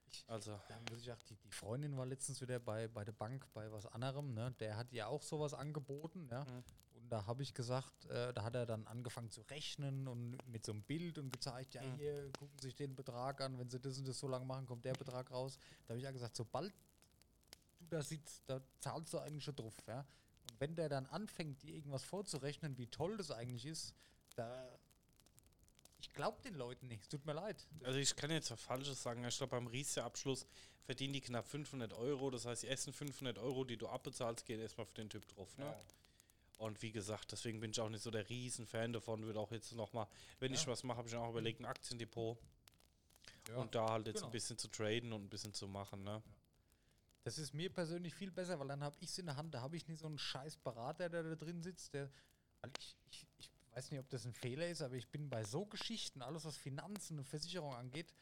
Ich, Also, Da muss ich auch, die, die Freundin war letztens wieder bei, bei der Bank bei was anderem, ne? Der hat ja auch sowas angeboten, ja. Mhm. Und da habe ich gesagt, äh, da hat er dann angefangen zu rechnen und mit so einem Bild und gezeigt, ja, Mhm. hier, gucken Sie sich den Betrag an, wenn Sie das und das so lange machen, kommt der Betrag raus. Da habe ich ja gesagt, sobald du da sitzt, da zahlst du eigentlich schon drauf, ja. Wenn der dann anfängt, dir irgendwas vorzurechnen, wie toll das eigentlich ist, da. Ich glaube den Leuten nicht, es tut mir leid. also ich kann jetzt was Falsches sagen. Ich glaube, beim Riester-Abschluss verdienen die knapp 500 Euro. Das heißt, die ersten 500 Euro, die du abbezahlst, gehen erstmal für den Typ drauf. Ne? Und wie gesagt, deswegen bin ich auch nicht so der Riesenfan davon. Würde auch jetzt nochmal, wenn ich Ja. was mache, habe ich auch überlegt, ein Aktiendepot. Ja. Und da halt jetzt genau. ein bisschen zu traden und ein bisschen zu machen. Ne? Das ist mir persönlich viel besser, weil dann habe ich es in der Hand. Da habe ich nicht so einen scheiß Berater, der da drin sitzt. Der, weil ich, ich, ich weiß nicht, ob das ein Fehler ist, aber ich bin bei so Geschichten, alles was Finanzen und Versicherung angeht,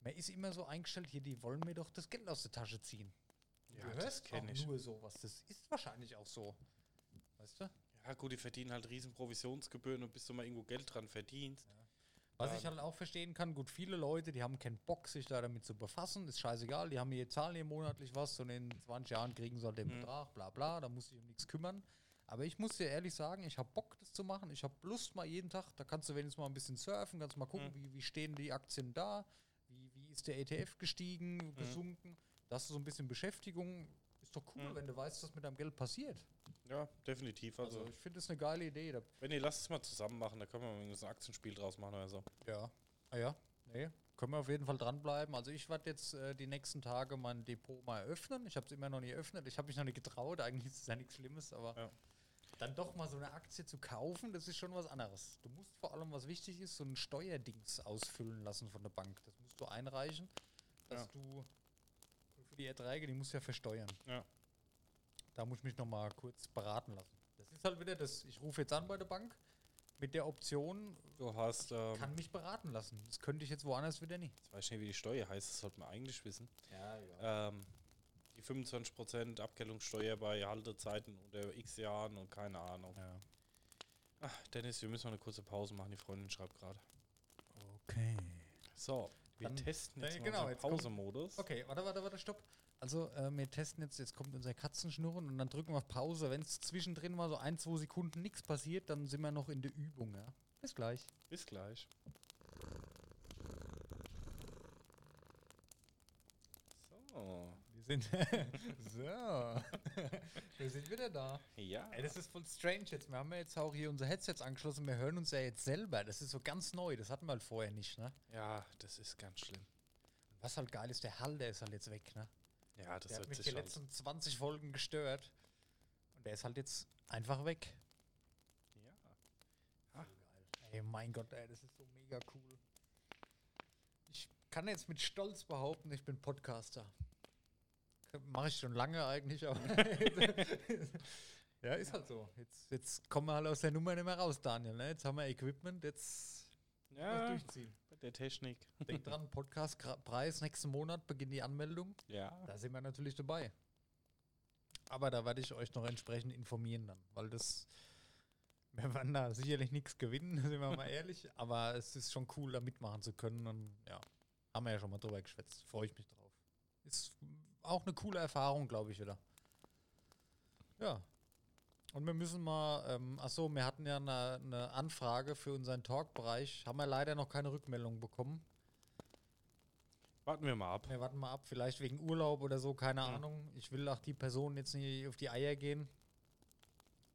man ist immer so eingestellt, hier, die wollen mir doch das Geld aus der Tasche ziehen. Ja, du das hörst auch ich. nur sowas. Das ist wahrscheinlich auch so. Weißt du? Ja, gut, die verdienen halt riesen Provisionsgebühren und bis du mal irgendwo Geld dran verdienst. Was ich halt auch verstehen kann, gut, viele Leute, die haben keinen Bock, sich da damit zu befassen, ist scheißegal, die haben hier, zahlen hier monatlich was und in 20 Jahren kriegen sie halt den Mhm. Betrag, bla bla, da muss ich um nichts kümmern. Aber ich muss dir ehrlich sagen, ich habe Bock, das zu machen. Ich habe Lust mal jeden Tag, da kannst du wenigstens mal ein bisschen surfen, kannst mal gucken, Mhm. wie, wie stehen die Aktien da, wie, wie ist der ETF gestiegen, Mhm. gesunken. Das ist so ein bisschen Beschäftigung. Ist doch cool, Mhm. wenn du weißt, was mit deinem Geld passiert. Ja, definitiv. Also, Also ich finde das eine geile Idee. Da, wenn ihr lasst es mal zusammen machen, da können wir ein Aktienspiel draus machen oder so. Ja. Ah ja, nee. Können wir auf jeden Fall dranbleiben. Also ich werde jetzt äh, die nächsten Tage mein Depot mal öffnen. Ich habe es immer noch nie eröffnet. Ich habe mich noch nicht getraut. Eigentlich ist es ja nichts Schlimmes, aber Ja. dann doch mal so eine Aktie zu kaufen, das ist schon was anderes. Du musst vor allem, was wichtig ist, so ein Steuerdings ausfüllen lassen von der Bank. Das musst du einreichen, dass Ja. du für die Erträge, die musst du ja versteuern. Ja. Da muss ich mich noch mal kurz beraten lassen. Das ist halt wieder das, ich rufe jetzt an bei der Bank mit der Option, Du hast, ähm, kann mich beraten lassen. Das könnte ich jetzt woanders wieder nicht. jetzt weiß ich nicht, wie die Steuer heißt, das sollte man eigentlich wissen. Ja, ja. Ähm, die 25% Abgeltungssteuer bei Haltezeiten unter x Jahren und keine Ahnung. ja. Ach, Dennis, wir müssen mal eine kurze Pause machen. Die Freundin schreibt gerade. Okay. So, wir Dann- testen jetzt äh, mal genau, Pausemodus. Okay, warte, warte, warte, stopp. Also, äh, wir testen jetzt, jetzt kommt unser Katzenschnurren und dann drücken wir auf Pause. Wenn es zwischendrin mal so ein, zwei Sekunden nichts passiert, dann sind wir noch in der Übung, ja. Bis gleich. Bis gleich. So, Wir sind. so. wir sind wieder da. ja. Ey, das ist voll strange jetzt. Wir haben ja jetzt auch hier unser Headsets angeschlossen. Wir hören uns ja jetzt selber. Das ist so ganz neu. Das hatten wir halt vorher nicht, ne? Ja, das ist ganz schlimm. Was halt geil ist, der Hall, der ist halt jetzt weg, ne? Ja, das Der hat mich die letzten 20 Folgen gestört. Und der ist halt jetzt einfach weg. Ja. Ey, mein Gott, ey, das ist so mega cool. Ich kann jetzt mit Stolz behaupten, ich bin Podcaster. Mache ich schon lange eigentlich, aber. ja, ist halt so. Jetzt, jetzt kommen wir halt aus der Nummer nicht mehr raus, Daniel. Ne? Jetzt haben wir Equipment, jetzt Ja, durchziehen. Der Technik. Denk dran, Podcastpreis nächsten Monat beginnt die Anmeldung. Ja. Da sind wir natürlich dabei. Aber da werde ich euch noch entsprechend informieren dann, weil das, wir werden da sicherlich nichts gewinnen, sind wir mal ehrlich, aber es ist schon cool, da mitmachen zu können und ja, haben wir ja schon mal drüber geschwätzt, freue ich mich drauf. Ist auch eine coole Erfahrung, glaube ich wieder. Ja. Und wir müssen mal, ähm, achso, wir hatten ja eine, eine Anfrage für unseren Talk-Bereich, haben wir leider noch keine Rückmeldung bekommen. Warten wir mal ab. Wir warten mal ab, vielleicht wegen Urlaub oder so, keine Mhm. Ahnung. Ich will auch die Person jetzt nicht auf die Eier gehen.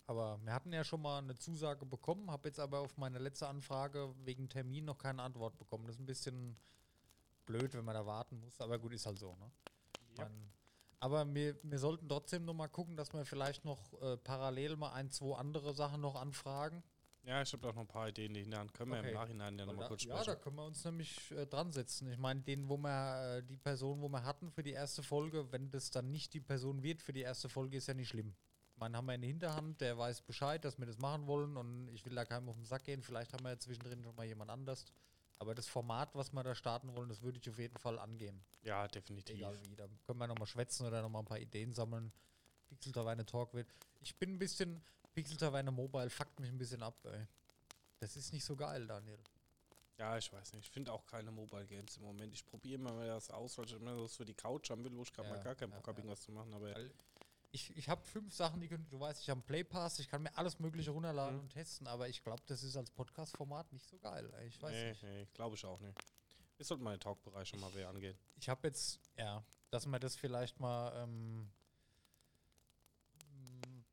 Aber wir hatten ja schon mal eine Zusage bekommen, habe jetzt aber auf meine letzte Anfrage wegen Termin noch keine Antwort bekommen. Das ist ein bisschen blöd, wenn man da warten muss, aber gut, ist halt so. Ne? Ja. Man, aber wir, wir sollten trotzdem noch mal gucken, dass wir vielleicht noch äh, parallel mal ein, zwei andere Sachen noch anfragen. Ja, ich habe auch noch ein paar Ideen in der Hand. Können wir Okay. im Nachhinein ja nochmal da, kurz ja, da sprechen. können wir uns nämlich äh, dran setzen. Ich meine, den, wo wir, äh, die Person, wo wir hatten für die erste Folge, wenn das dann nicht die Person wird für die erste Folge, ist ja nicht schlimm. Ich meine, haben wir in der Hinterhand, der weiß Bescheid, dass wir das machen wollen und ich will da keinem auf den Sack gehen. Vielleicht haben wir ja zwischendrin schon mal jemand anders. Aber das Format, was wir da starten wollen, das würde ich auf jeden Fall angehen. Ja, definitiv. Egal wie. Da können wir nochmal schwätzen oder nochmal ein paar Ideen sammeln. Pixel Taverne Talk wird. Ich bin ein bisschen, Pixel Taverne Mobile fuckt mich ein bisschen ab, ey. Das ist nicht so geil, Daniel. Ja, ich weiß nicht. Ich finde auch keine Mobile Games im Moment. Ich probiere immer mal das aus, weil ich immer das für die Couch haben will, wo ich gerade Ja, mal gar keinen ja, Bock habe, ja. irgendwas zu machen. Aber ich, ich habe fünf Sachen, die können, du weißt, ich habe einen Play Pass, ich kann mir alles Mögliche runterladen Mhm. und testen, aber ich glaube, das ist als Podcast-Format nicht so geil. ey. Ich weiß nee, nicht. nee, glaube ich auch nicht. Wir sollten mal den Talkbereich schon mal wieder angehen. Ich habe jetzt, ja, dass wir das vielleicht mal ähm,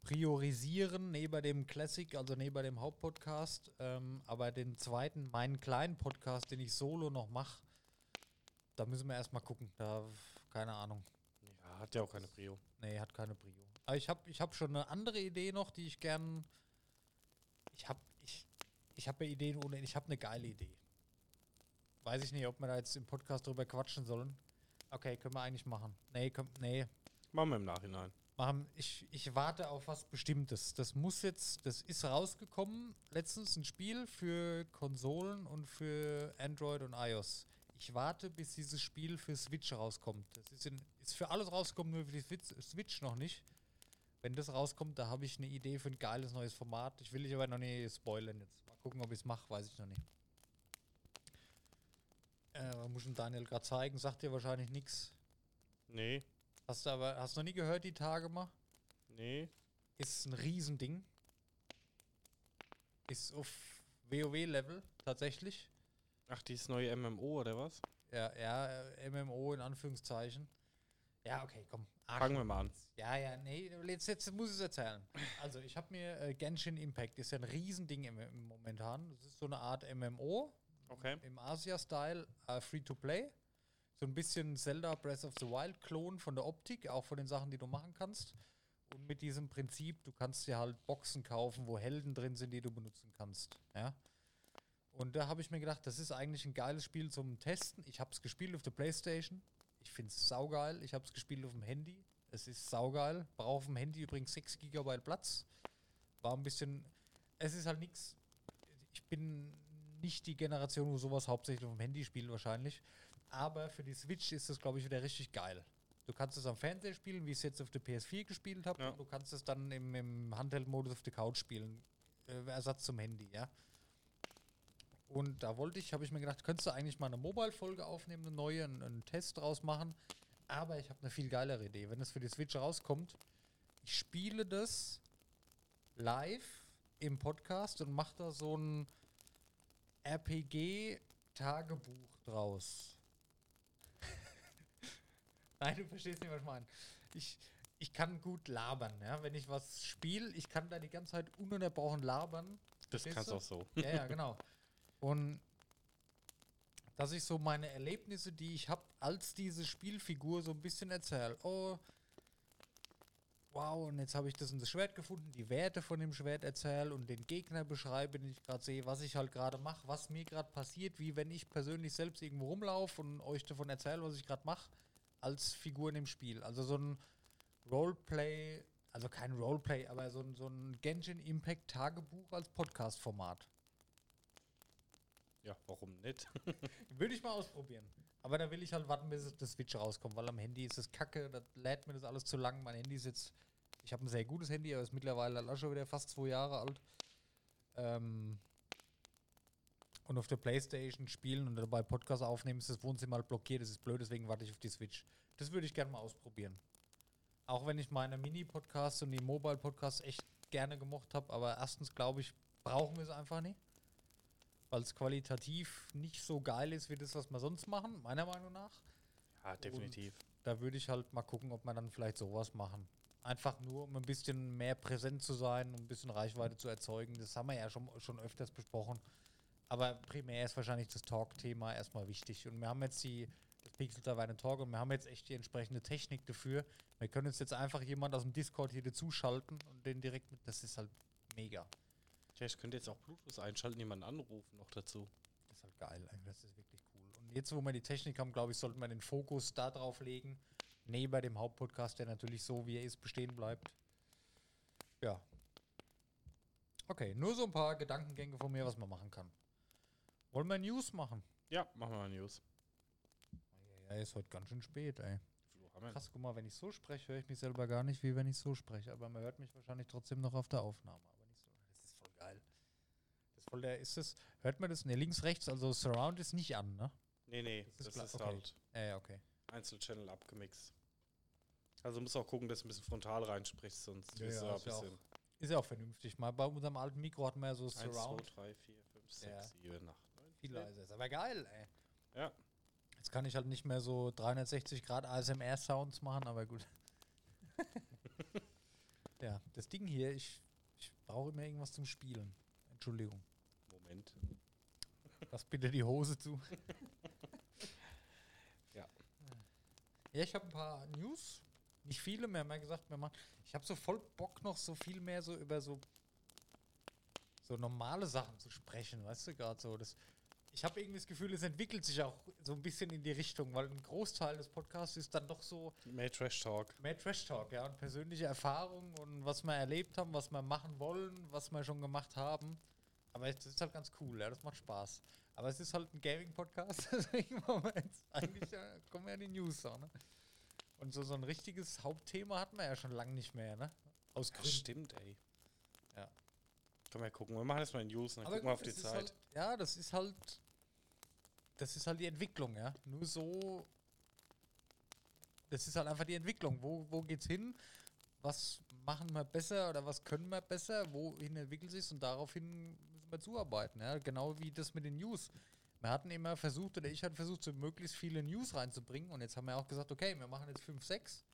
priorisieren neben dem Classic, also neben dem Hauptpodcast, ähm, aber den zweiten, meinen kleinen Podcast, den ich solo noch mache, da müssen wir erstmal gucken. Da, keine Ahnung. Ja, hat ja auch keine Prio. Nee, hat keine Prio. Aber ich habe ich hab schon eine andere Idee noch, die ich gern. Ich habe ich, ich hab ja Ideen ohne. Ich habe eine geile Idee. Weiß ich nicht, ob wir da jetzt im Podcast drüber quatschen sollen. Okay, können wir eigentlich machen. Nee, komm, nee. Machen wir im Nachhinein. Machen, ich, ich warte auf was Bestimmtes. Das muss jetzt, das ist rausgekommen. Letztens ein Spiel für Konsolen und für Android und iOS. Ich warte, bis dieses Spiel für Switch rauskommt. Das ist, in, ist für alles rausgekommen, nur für die Switch, noch nicht. Wenn das rauskommt, da habe ich eine Idee für ein geiles neues Format. Ich will dich aber noch nicht spoilern jetzt. Mal gucken, ob ich es mache, weiß ich noch nicht. muss ich dem Daniel gerade zeigen, sagt dir wahrscheinlich nichts. Nee, Hast du aber, hast du noch nie gehört, die Tage mal? nee. Ist ein Riesending. Ist auf WoW-Level tatsächlich. Ach, dieses neue MMO oder was? Ja, ja, äh, MMO in Anführungszeichen. Ja, okay, komm. Fangen wir mal an. Ja, ja, nee, jetzt, jetzt muss ich es erzählen. Also, ich habe mir äh, Genshin Impact, ist ja ein Riesending im, im momentan. Das ist so eine Art MMO Okay. im Asia-Style, äh, Free-to-Play. So ein bisschen Zelda Breath of the Wild-Klon von der Optik, auch von den Sachen, die du machen kannst. Und mit diesem Prinzip, du kannst dir halt Boxen kaufen, wo Helden drin sind, die du benutzen kannst. Ja. Und da habe ich mir gedacht, das ist eigentlich ein geiles Spiel zum Testen. Ich habe es gespielt auf der Playstation. Ich finde es saugeil. Ich habe es gespielt auf dem Handy. Es ist saugeil. Brauche auf dem Handy übrigens 6 GB Platz. War ein bisschen. Es ist halt nichts. Ich bin nicht die Generation, wo sowas hauptsächlich auf dem Handy spielt, wahrscheinlich. Aber für die Switch ist das, glaube ich, wieder richtig geil. Du kannst es am Fernseher spielen, wie ich es jetzt auf der PS4 gespielt habe. Ja. und Du kannst es dann im, im Handheld-Modus auf der Couch spielen. Äh, Ersatz zum Handy, ja. Und da wollte ich, habe ich mir gedacht, könntest du eigentlich mal eine Mobile-Folge aufnehmen, eine neue, einen, einen Test draus machen. Aber ich habe eine viel geilere Idee. Wenn es für die Switch rauskommt, ich spiele das live im Podcast und mache da so ein RPG-Tagebuch draus. Nein, du verstehst nicht, was ich meine. Ich, ich kann gut labern, ja. Wenn ich was spiele, ich kann da die ganze Zeit ununterbrochen labern. Das kannst du? auch so. Ja, ja, genau. Und dass ich so meine Erlebnisse, die ich habe, als diese Spielfigur so ein bisschen erzähle. Oh, wow, und jetzt habe ich das in das Schwert gefunden, die Werte von dem Schwert erzähle und den Gegner beschreibe, den ich gerade sehe, was ich halt gerade mache, was mir gerade passiert, wie wenn ich persönlich selbst irgendwo rumlaufe und euch davon erzähle, was ich gerade mache, als Figur in dem Spiel. Also so ein Roleplay, also kein Roleplay, aber so ein, so ein Genshin Impact Tagebuch als Podcast-Format. Ja, warum nicht? Würde ich mal ausprobieren. Aber da will ich halt warten, bis das Switch rauskommt, weil am Handy ist es kacke, da lädt mir das alles zu lang. Mein Handy ist jetzt, ich habe ein sehr gutes Handy, aber ist mittlerweile auch schon wieder fast zwei Jahre alt. Ähm und auf der Playstation spielen und dabei Podcast aufnehmen, ist das Wohnzimmer halt blockiert, das ist blöd, deswegen warte ich auf die Switch. Das würde ich gerne mal ausprobieren. Auch wenn ich meine Mini-Podcasts und die Mobile-Podcasts echt gerne gemocht habe, aber erstens glaube ich, brauchen wir es einfach nicht weil es qualitativ nicht so geil ist wie das, was wir sonst machen, meiner Meinung nach. Ja, definitiv. Da würde ich halt mal gucken, ob wir dann vielleicht sowas machen. Einfach nur, um ein bisschen mehr präsent zu sein, um ein bisschen Reichweite zu erzeugen. Das haben wir ja schon, schon öfters besprochen. Aber primär ist wahrscheinlich das Talk-Thema erstmal wichtig. Und wir haben jetzt die das Pixel Taverne Talk und wir haben jetzt echt die entsprechende Technik dafür. Wir können uns jetzt einfach jemand aus dem Discord hier dazuschalten und den direkt mit. Das ist halt mega. Ja, ich könnte jetzt auch Bluetooth einschalten, jemanden anrufen noch dazu. Das ist halt geil, das ist wirklich cool. Und jetzt, wo wir die Technik haben, glaube ich, sollten wir den Fokus da drauf legen, neben dem Hauptpodcast, der natürlich so, wie er ist, bestehen bleibt. Ja. Okay, nur so ein paar Gedankengänge von mir, was man machen kann. Wollen wir News machen? Ja, machen wir mal News. Ja, ist heute ganz schön spät, ey. Krass, guck mal, wenn ich so spreche, höre ich mich selber gar nicht, wie wenn ich so spreche. Aber man hört mich wahrscheinlich trotzdem noch auf der Aufnahme. Aber nicht so. Das ist voll geil. Ist voll der, ist das, hört man das? Ne, links, rechts, also Surround ist nicht an, ne? Nee, nee, Das ist das klar, ist okay. halt ja, okay. Einzelchannel abgemixt. Also musst auch gucken, dass du ein bisschen frontal reinsprichst, sonst Ja, du ja, ein ist ja bisschen. Ist ja auch vernünftig. Mal bei unserem alten Mikro hatten wir ja so 1, 2, Surround. 3, 4, 5, 6, Ja. 7, 8, 9. Viel leiser ist. Aber geil, ey. Ja, Jetzt kann ich halt nicht mehr so 360 Grad ASMR-Sounds machen, aber gut. ja, das Ding hier, ich, ich brauche immer irgendwas zum Spielen. Entschuldigung. Moment. Lass bitte die Hose zu. Ja. Ja, ich habe ein paar News. Nicht viele, haben ja gesagt, wir machen. Ich habe so voll Bock noch so viel mehr so über so so normale Sachen zu sprechen, weißt du, gerade so. Das, ich habe irgendwie das Gefühl, es entwickelt sich auch so ein bisschen in die Richtung, weil ein Großteil des Podcasts ist dann doch so Mehr Trash Talk. mehr Trash Talk, ja, und persönliche Erfahrungen und was wir erlebt haben, was wir machen wollen, was wir schon gemacht haben. Aber es ist halt ganz cool, ja, das macht Spaß. Aber es ist halt ein Gaming-Podcast, deswegen wollen wir jetzt eigentlich ja, kommen wir in die News so, ne? Und so, so ein richtiges Hauptthema hatten wir ja schon lange nicht mehr, ne? Aus Das Gründen. stimmt, ey. Ja. Können wir gucken. Wir machen jetzt mal News, dann Aber gucken wir auf die Zeit. Halt, ja, das ist halt. das ist halt die Entwicklung, ja. Nur so, das ist halt einfach die Entwicklung. Wo, wo geht's hin? Was machen wir besser oder was können wir besser? Wohin entwickelt sich und daraufhin müssen wir zuarbeiten, ja. Genau wie das mit den News. Wir hatten immer versucht, oder ich hatte versucht, so möglichst viele News reinzubringen und jetzt haben wir auch gesagt, okay, wir machen jetzt 5, 6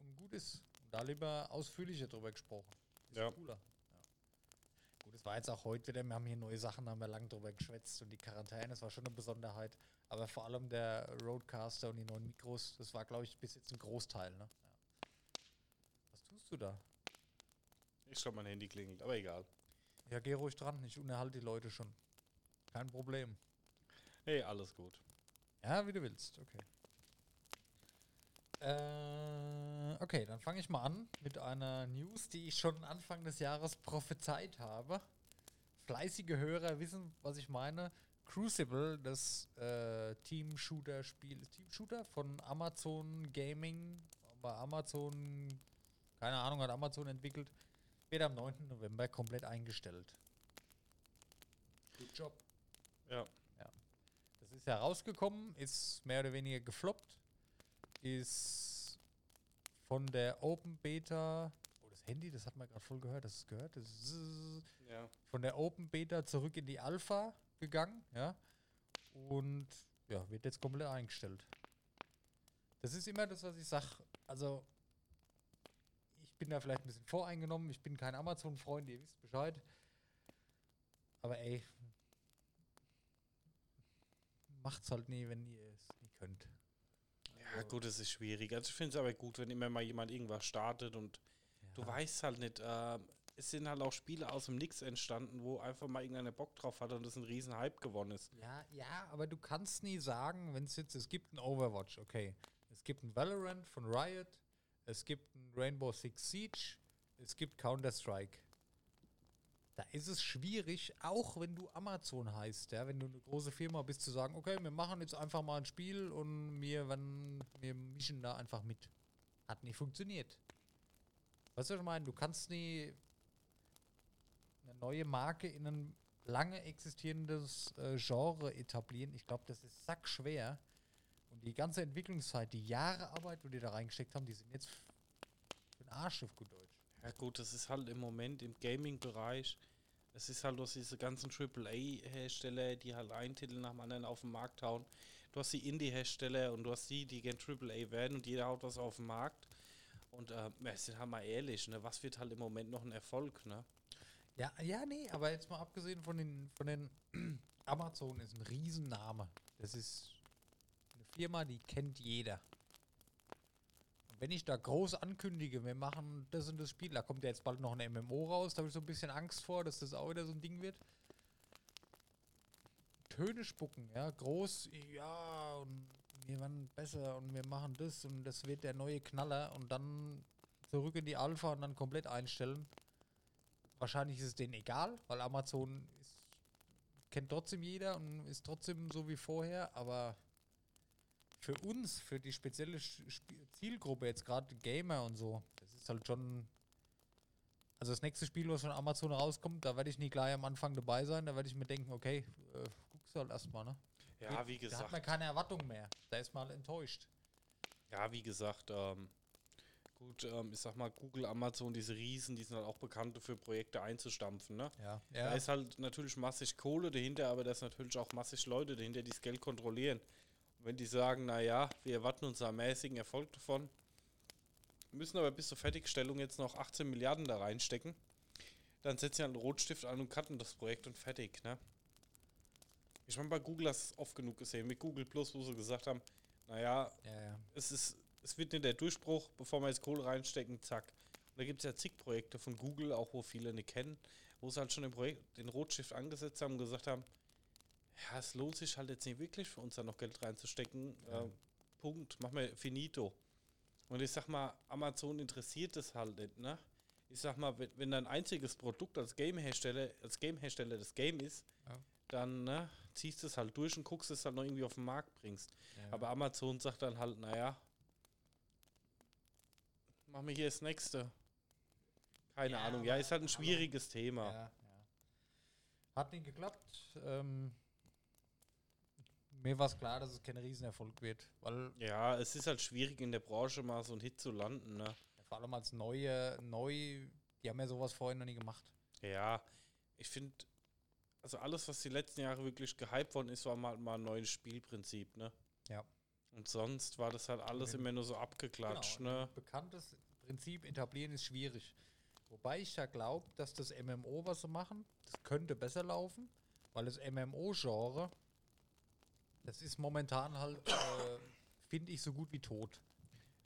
und gut ist. Und da lieber ausführlicher drüber gesprochen. Ist Ja. cooler. Ja. Gut, es war jetzt auch heute wieder, wir haben hier neue Sachen, haben wir lang drüber geschwätzt und die Quarantäne, das war schon eine Besonderheit. Aber vor allem der Roadcaster und die neuen Mikros, das war, glaube ich, bis jetzt ein Großteil. Ne? Ja. Was tust du da? Ich glaube, mein Handy klingelt, aber egal. Ja, geh ruhig dran, ich unterhalte die Leute schon. Kein Problem. Hey, alles gut. Ja, wie du willst, okay. Äh, okay, dann fange ich mal an mit einer News, die ich schon Anfang des Jahres prophezeit habe. Fleißige Hörer wissen, was ich meine. Crucible, das äh, Team-Shooter-Spiel, Team-Shooter von Amazon Gaming, bei Amazon, keine Ahnung, hat Amazon entwickelt, wird am 9. November komplett eingestellt. Good Job. Ja. Das ist ja rausgekommen, ist mehr oder weniger gefloppt, ist von der Open Beta, oh das Handy, das hat man gerade voll gehört, das ist gehört, das ist Ja. von der Open Beta zurück in die Alpha gegangen, ja, und ja, wird jetzt komplett eingestellt. Das ist immer das, was ich sage, also bin da vielleicht ein bisschen voreingenommen, ich bin kein Amazon-Freund, ihr wisst Bescheid, aber ey, macht's halt nie, wenn ihr es nie könnt. Ja, gut, es ist schwierig. Also ich finde es aber gut, wenn immer mal jemand irgendwas startet und du Ja. weißt halt nicht, äh, es sind halt auch Spiele aus dem Nix entstanden, wo einfach mal irgendeiner Bock drauf hatte und das ein riesen Hype gewonnen ist. Ja, ja, aber du kannst nie sagen, wenn es jetzt, es gibt ein Overwatch, okay. Es gibt ein Valorant von Riot, es gibt ein Rainbow Six Siege, es gibt Counter-Strike. Da ist es schwierig, auch wenn du Amazon heißt, ja, wenn du eine große Firma bist, zu sagen, okay, wir machen jetzt einfach mal ein Spiel und wir, wenn, wir mischen da einfach mit. Hat nie funktioniert. Weißt du, was ich meine? Du kannst nie eine neue Marke in ein lange existierendes äh, Genre etablieren. Ich glaube, das ist sackschwer. Die ganze Entwicklungszeit, die Jahre Arbeit, die die da reingesteckt haben, die sind jetzt für den Arsch auf gut Deutsch. Ja gut, das ist halt im Moment im Gaming-Bereich, es ist halt, du hast diese ganzen AAA-Hersteller, die halt einen Titel nach dem anderen auf den Markt hauen. Du hast die Indie-Hersteller und du hast die, die gern AAA werden und jeder haut was auf den Markt. Und äh, wir sind halt mal ehrlich, ne, was wird halt im Moment noch ein Erfolg, ne? Ja, ja, nee, aber jetzt mal abgesehen von den, von den Amazon ist ein Riesenname. Das ist Firma, die kennt jeder. Und wenn ich da groß ankündige, wir machen das und das Spiel, da kommt ja jetzt bald noch ein MMO raus, da habe ich so ein bisschen Angst vor, dass das auch wieder so ein Ding wird. Töne spucken, ja, groß, ja, und wir werden besser und wir machen das und das wird der neue Knaller und dann zurück in die Alpha und dann komplett einstellen. Wahrscheinlich ist es denen egal, weil Amazon ist, kennt trotzdem jeder und ist trotzdem so wie vorher, aber für uns, für die spezielle Zielgruppe, jetzt gerade Gamer und so, das ist halt schon. Also das nächste Spiel, was von Amazon rauskommt, da werde ich nie gleich am Anfang dabei sein, da werde ich mir denken, okay, äh, guckst du halt erstmal, ne? Ja, wie Da hat gesagt, man keine Erwartung mehr. Da ist man enttäuscht. ja, wie gesagt, ähm, gut, ähm, ich sag mal, Google, Amazon, diese Riesen, die sind halt auch bekannt dafür, Projekte einzustampfen, ne? Ja, Da ist halt natürlich massig Kohle dahinter, aber da ist natürlich auch massig Leute dahinter, die das Geld kontrollieren. Wenn die sagen, naja, wir erwarten uns einen mäßigen Erfolg davon, müssen aber bis zur Fertigstellung jetzt noch 18 Milliarden da reinstecken, dann setzen sie halt einen Rotstift an und cutten das Projekt und fertig, ne? Ich meine, bei Google hast du es oft genug gesehen, mit Google Plus, wo sie gesagt haben, naja, ja, ja. es ist, es wird nicht der Durchbruch, bevor wir jetzt Kohle reinstecken, zack. Und da gibt es ja zig Projekte von Google, auch wo viele nicht kennen, wo sie halt schon den, Projekt, den Rotstift angesetzt haben und gesagt haben, ja, es lohnt sich halt jetzt nicht wirklich für uns da noch Geld reinzustecken. Ja. Äh, Punkt, machen wir finito. Und ich sag mal, Amazon interessiert das halt nicht, ne? Ich sag mal, wenn, wenn dein einziges Produkt als Game-Hersteller, als Game-Hersteller das Game ist, Ja. dann ne, ziehst du es halt durch und guckst, dass du es halt noch irgendwie auf den Markt bringst. ja. Aber Amazon sagt dann halt, naja, machen wir hier das nächste. Keine Ahnung. Ja, ist halt ein schwieriges Thema. Hat nicht geklappt. Ähm, mir war es klar, dass es kein Riesenerfolg wird, weil Ja, es ist halt schwierig in der Branche mal so einen Hit zu landen, ne? vor allem als neue, neu, die haben ja sowas vorhin noch nie gemacht. Ja, ich finde, also alles, was die letzten Jahre wirklich gehypt worden ist, war mal, mal ein neues Spielprinzip, ne? Ja. Und sonst war das halt alles Genau. immer nur so abgeklatscht, ne? ein bekanntes Prinzip etablieren ist schwierig. Wobei ich ja glaube, dass das MMO, was sie machen, das könnte besser laufen, weil das MMO-Genre, das ist momentan halt, äh, finde ich, so gut wie tot.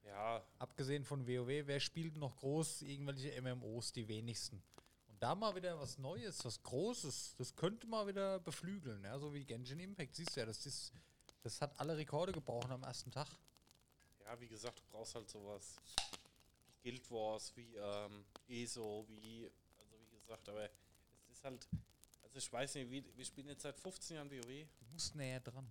Ja, Abgesehen von WoW, wer spielt noch groß irgendwelche MMOs? Die wenigsten. Und da mal wieder was Neues, was Großes, das könnte mal wieder beflügeln, ja, so wie Genshin Impact. Siehst du ja, das ist, das hat alle Rekorde gebrochen am ersten Tag. ja, wie gesagt, du brauchst halt sowas wie Guild Wars, wie ähm, ESO, wie, also wie gesagt, aber es ist halt, also ich weiß nicht, wie, wir spielen jetzt seit 15 Jahren WoW. Du musst näher dran.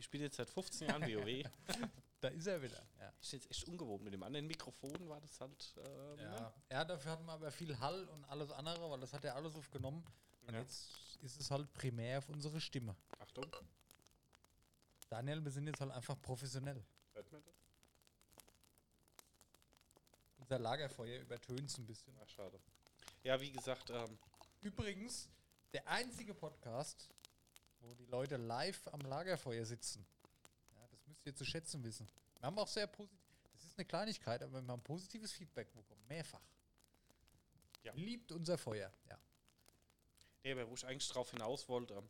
Wir spielen jetzt seit 15 Jahren WoW. Da ist er wieder. Ja. Ist jetzt echt ungewohnt. Mit dem anderen Mikrofon war das halt. Ähm, Ja. ja, dafür hatten wir aber viel Hall und alles andere, weil das hat ja alles aufgenommen. Und Ja. jetzt ist es halt primär auf unsere Stimme. Achtung, Daniel, wir sind jetzt halt einfach professionell. hört man das? Unser Lagerfeuer übertönt es ein bisschen. Ach, schade. Ja, wie gesagt, ähm, Übrigens, der einzige Podcast, wo die Leute live am Lagerfeuer sitzen. Ja, das müsst ihr zu schätzen wissen. Wir haben auch sehr positiv. Das ist eine Kleinigkeit, aber wir haben positives Feedback bekommen. Mehrfach. Ja. Liebt unser Feuer. Ja. nee, aber wo ich eigentlich drauf hinaus wollte,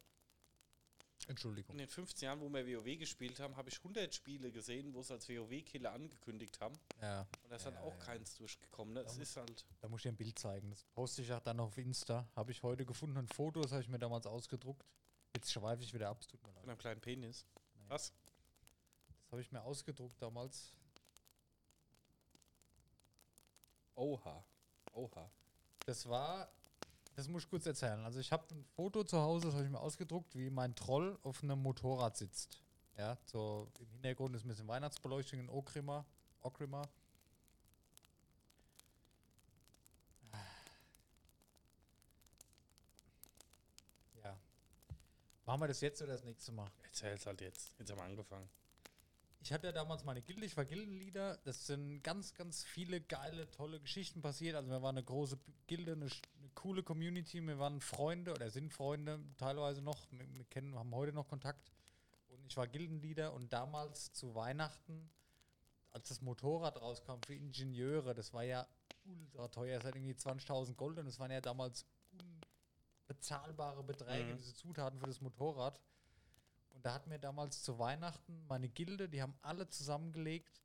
Entschuldigung. in den 15 Jahren, wo wir WoW gespielt haben, habe ich 100 Spiele gesehen, wo es als WoW-Killer angekündigt haben. Ja. Und da ist Ja, halt auch ja. keins durchgekommen. Ne? Es Da ist halt. Da muss ich dir ein Bild zeigen. Das poste ich auch dann auf Insta. Habe ich heute gefunden. Ein Foto, das habe ich mir damals ausgedruckt. Jetzt schweife ich wieder ab. Es tut mir Von leid. einem kleinen Penis. Nee. Was? Das habe ich mir ausgedruckt damals. Oha. Oha. Das war, das muss ich kurz erzählen. Also ich habe ein Foto zu Hause, das habe ich mir ausgedruckt, wie mein Troll auf einem Motorrad sitzt. Ja, so im Hintergrund ist ein bisschen Weihnachtsbeleuchtung in Okrima. Okrima. Ja. Machen wir das jetzt oder das nächste Mal? Erzähl's halt jetzt. Jetzt haben wir angefangen. Ich hatte ja damals meine Gilde, ich war Gildenleader. Das sind ganz, ganz viele geile, tolle Geschichten passiert. Also wir waren eine große Gilde, eine, eine coole Community. Wir waren Freunde oder sind Freunde teilweise noch. Wir, wir kennen, haben heute noch Kontakt. Und ich war Gildenleader und damals zu Weihnachten, als das Motorrad rauskam für Ingenieure, das war ja ultra teuer. Es hat irgendwie 20.000 Gold und es waren ja damals unbezahlbare Beträge, Mhm. diese Zutaten für das Motorrad. Und da hat mir damals zu Weihnachten meine Gilde, die haben alle zusammengelegt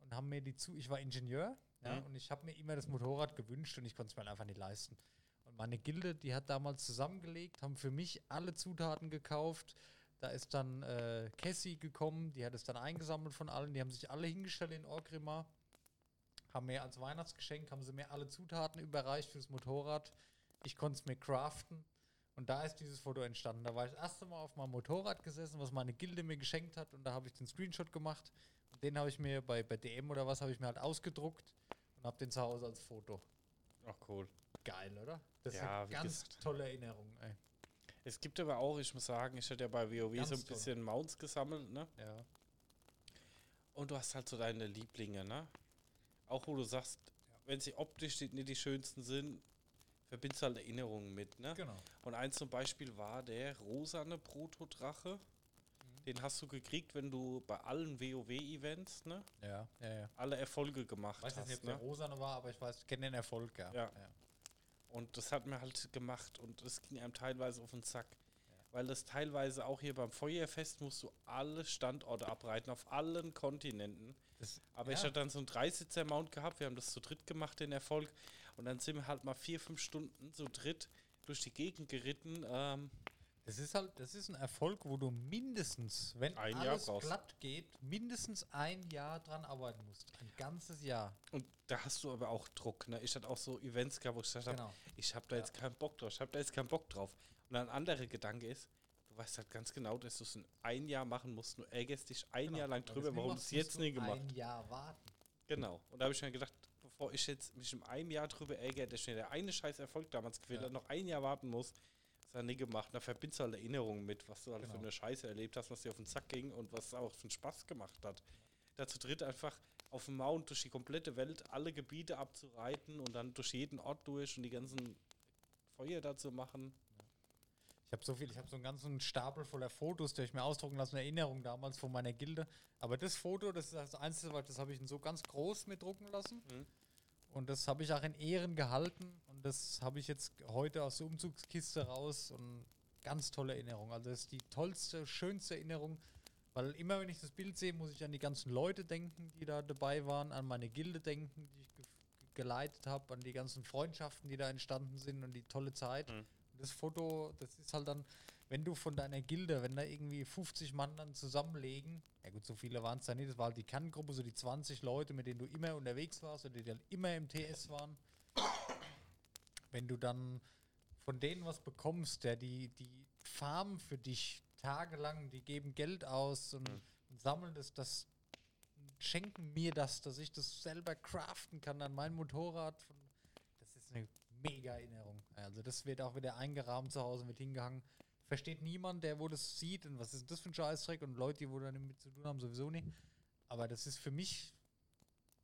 und haben mir die zu. Ich war Ingenieur ja, Mhm. und ich habe mir immer das Motorrad gewünscht und ich konnte es mir halt einfach nicht leisten. Und meine Gilde, die hat damals zusammengelegt, haben für mich alle Zutaten gekauft. Da ist dann äh, Cassie gekommen, die hat es dann eingesammelt von allen. Die haben sich alle hingestellt in Orgrimmar, haben mir als Weihnachtsgeschenk, haben sie mir alle Zutaten überreicht fürs Motorrad. Ich konnte es mir craften. Und da ist dieses Foto entstanden. Da war ich das erste Mal auf meinem Motorrad gesessen, was meine Gilde mir geschenkt hat. Und da habe ich den Screenshot gemacht. Und den habe ich mir bei, bei DM oder was, habe ich mir halt ausgedruckt und habe den zu Hause als Foto. Ach, cool. Geil, oder? Das Ja, ist eine ganz gesagt. tolle Erinnerung. Ey. Es gibt aber auch, ich muss sagen, ich hatte ja bei WoW Ganz so ein toll. bisschen Mounts gesammelt, ne? Ja. Und du hast halt so deine Lieblinge, ne? Auch wo du sagst, wenn sie optisch nicht die schönsten sind, verbindest du halt Erinnerungen mit, ne? Genau. Und eins zum Beispiel war der rosane Protodrache. Mhm. Den hast du gekriegt, wenn du bei allen WoW-Events, ne? Ja, ja, ja. Alle Erfolge gemacht Ich weiß jetzt nicht, hast, ob der ne? Rosane war, aber ich weiß, ich kenne den Erfolg, ja. Ja. Und das hat mir halt gemacht und das ging einem teilweise auf den Sack. Weil das teilweise auch hier beim Feuerfest musst du alle Standorte abreiten, auf allen Kontinenten. Das, Aber ja. ich hatte dann so einen Dreisitzer-Mount gehabt, wir haben das zu dritt gemacht, den Erfolg. Und dann sind wir halt mal vier, fünf Stunden zu dritt durch die Gegend geritten. Ähm, Das ist halt, das ist ein Erfolg, wo du mindestens, wenn Ein Jahr alles glatt geht, mindestens ein Jahr dran arbeiten musst. Ein ganzes Jahr. und da hast du aber auch Druck. Ne? Ich hatte auch so Events gehabt, wo ich gesagt habe, Genau. ich habe da Ja. jetzt keinen Bock drauf, ich habe da jetzt keinen Bock drauf. Und ein anderer Gedanke ist, du weißt halt ganz genau, dass du es in ein Jahr machen musst. Du ärgerst dich ein Genau. Jahr lang drüber, warum du es jetzt nie gemacht Ein Jahr warten. Genau. Und da habe ich mir gedacht, bevor ich jetzt mich in einem Jahr drüber ärgere, dass mir der eine scheiß Erfolg damals gefehlt Ja. hat, noch ein Jahr warten muss, Das hat er nie gemacht. Da verbindest du halt Erinnerungen mit, was du halt Genau. für eine Scheiße erlebt hast, was dir auf den Sack ging und was auch für einen Spaß gemacht hat. Da zu dritt einfach auf dem Mount durch die komplette Welt alle Gebiete abzureiten und dann durch jeden Ort durch und die ganzen Feuer da zu machen. Ich habe so viel, ich habe so einen ganzen Stapel voller Fotos, die ich mir ausdrucken lassen, Erinnerungen damals von meiner Gilde. Aber das Foto, das ist das Einzige, das habe ich so ganz groß mit drucken lassen. Mhm. Und das habe ich auch in Ehren gehalten. Und das habe ich jetzt heute aus der Umzugskiste raus. Und ganz tolle Erinnerung. Also das ist die tollste, schönste Erinnerung. Weil immer, wenn ich das Bild sehe, muss ich an die ganzen Leute denken, die da dabei waren, an meine Gilde denken, die ich ge geleitet habe, an die ganzen Freundschaften, die da entstanden sind und die tolle Zeit. Mhm. Und das Foto, das ist halt dann, wenn du von deiner Gilde, wenn da irgendwie 50 Mann dann zusammenlegen, ja gut, so viele waren es da nicht, das war halt die Kerngruppe, so die 20 Leute, mit denen du immer unterwegs warst oder die dann immer im TS waren. Wenn du dann von denen was bekommst, der die, die farmen für dich tagelang, die geben Geld aus und, Mhm. und sammeln das, das schenken mir das, dass ich das selber craften kann an mein Motorrad. Das ist eine mega Erinnerung. Also das wird auch wieder eingerahmt zu Hause, wird hingehangen. Versteht niemand, der wo das sieht und was ist das für ein Scheißdreck und Leute, die wo damit zu tun haben, sowieso nicht. Aber das ist für mich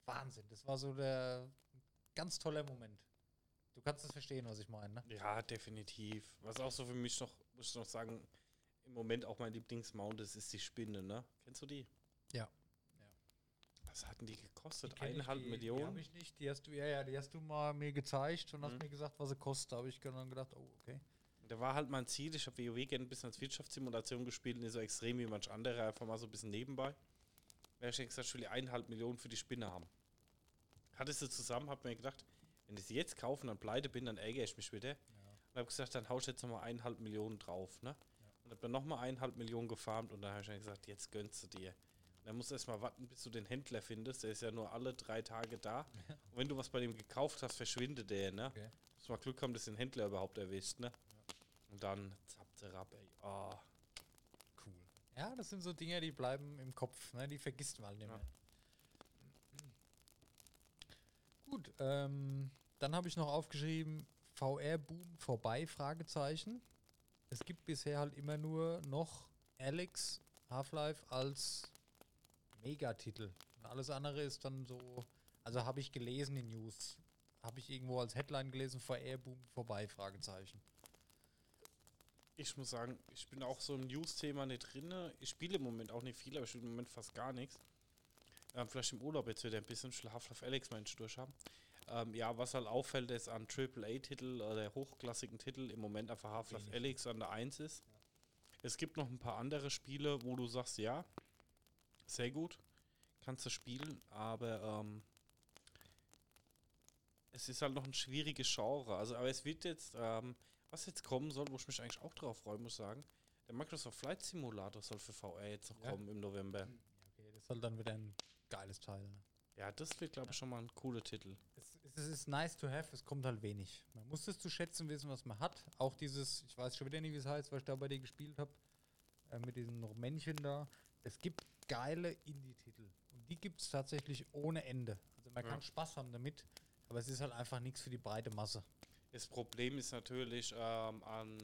Wahnsinn. Das war so der ganz toller Moment. Du kannst das verstehen, was ich meine, ne? Ja, definitiv. Was auch so für mich noch, muss ich noch sagen, im Moment auch mein Lieblingsmount ist, ist die Spinne, ne? Kennst du die? Ja. Was hatten die gekostet? Die Eineinhalb die, Die Millionen? habe ich nicht. Die hast du, ja, ja, die hast du mal mir gezeigt und hast Mhm. mir gesagt, was sie kostet. Da habe ich dann gedacht, oh, okay. Da war halt mein Ziel, ich habe WoW gerne ein bisschen als Wirtschaftssimulation gespielt, nicht so extrem wie manch andere, einfach mal so ein bisschen nebenbei. Da hab ich gesagt, ich will die eineinhalb Millionen für die Spinne haben. Hatte sie zusammen, hab mir gedacht, wenn ich sie jetzt kaufe und dann pleite bin, dann ärgere ich mich wieder. Und habe gesagt, dann hau ich jetzt nochmal eineinhalb Millionen drauf. Ne? Und habe dann nochmal eineinhalb Millionen gefarmt und dann habe ich dann gesagt, jetzt gönnst du dir. Und dann musst du erstmal warten, bis du den Händler findest. Der ist ja nur alle drei Tage da. Und wenn du was bei dem gekauft hast, verschwindet der. Ne? Okay. Muss mal Glück haben, dass den Händler überhaupt erwischt. Ne? Und dann zappte Rapp, ey. Oh. Cool. Ja, das sind so Dinge, die bleiben im Kopf, ne? Die vergisst man halt nicht Ja. mehr. Gut, ähm, dann habe ich noch aufgeschrieben, VR-Boom vorbei, Fragezeichen. Es gibt bisher halt immer nur noch Alex Half-Life als Megatitel. Und alles andere ist dann so, also habe ich gelesen in News, habe ich irgendwo als Headline gelesen, VR-Boom vorbei, Fragezeichen. Ich muss sagen, ich bin auch so im News-Thema nicht drin. Ich spiele im Moment auch nicht viel, aber ich spiele im Moment fast gar nichts. Ähm, vielleicht im Urlaub jetzt wieder ein bisschen Schlaf auf Alex Mensch durchhaben. Ähm, ja, was halt auffällt, ist an AAA-Titel oder hochklassigen Titel im Moment einfach Half-Life. Alex an der 1 ist. Es gibt noch ein paar andere Spiele, wo du sagst, ja, sehr gut, kannst du spielen, aber ähm, es ist halt noch ein schwieriges Genre. Also, aber es wird jetzt, ähm, was jetzt kommen soll, wo ich mich eigentlich auch drauf freue, muss ich sagen, der Microsoft Flight Simulator soll für VR jetzt noch Ja. kommen im November. Okay, das halt dann wieder ein geiles Teil. Ne? Ja, das wird, glaube ich, schon mal ein cooler Titel. Es, es, ist nice to have, es kommt halt wenig. Man muss es zu schätzen wissen, was man hat. Auch dieses, ich weiß schon wieder nicht, wie es heißt, was ich da bei dir gespielt habe, äh, mit diesen Männchen da. Es gibt geile Indie-Titel. Und die gibt es tatsächlich ohne Ende. Also man Ja. kann Spaß haben damit, aber es ist halt einfach nichts für die breite Masse. Das Problem ist natürlich ähm, an.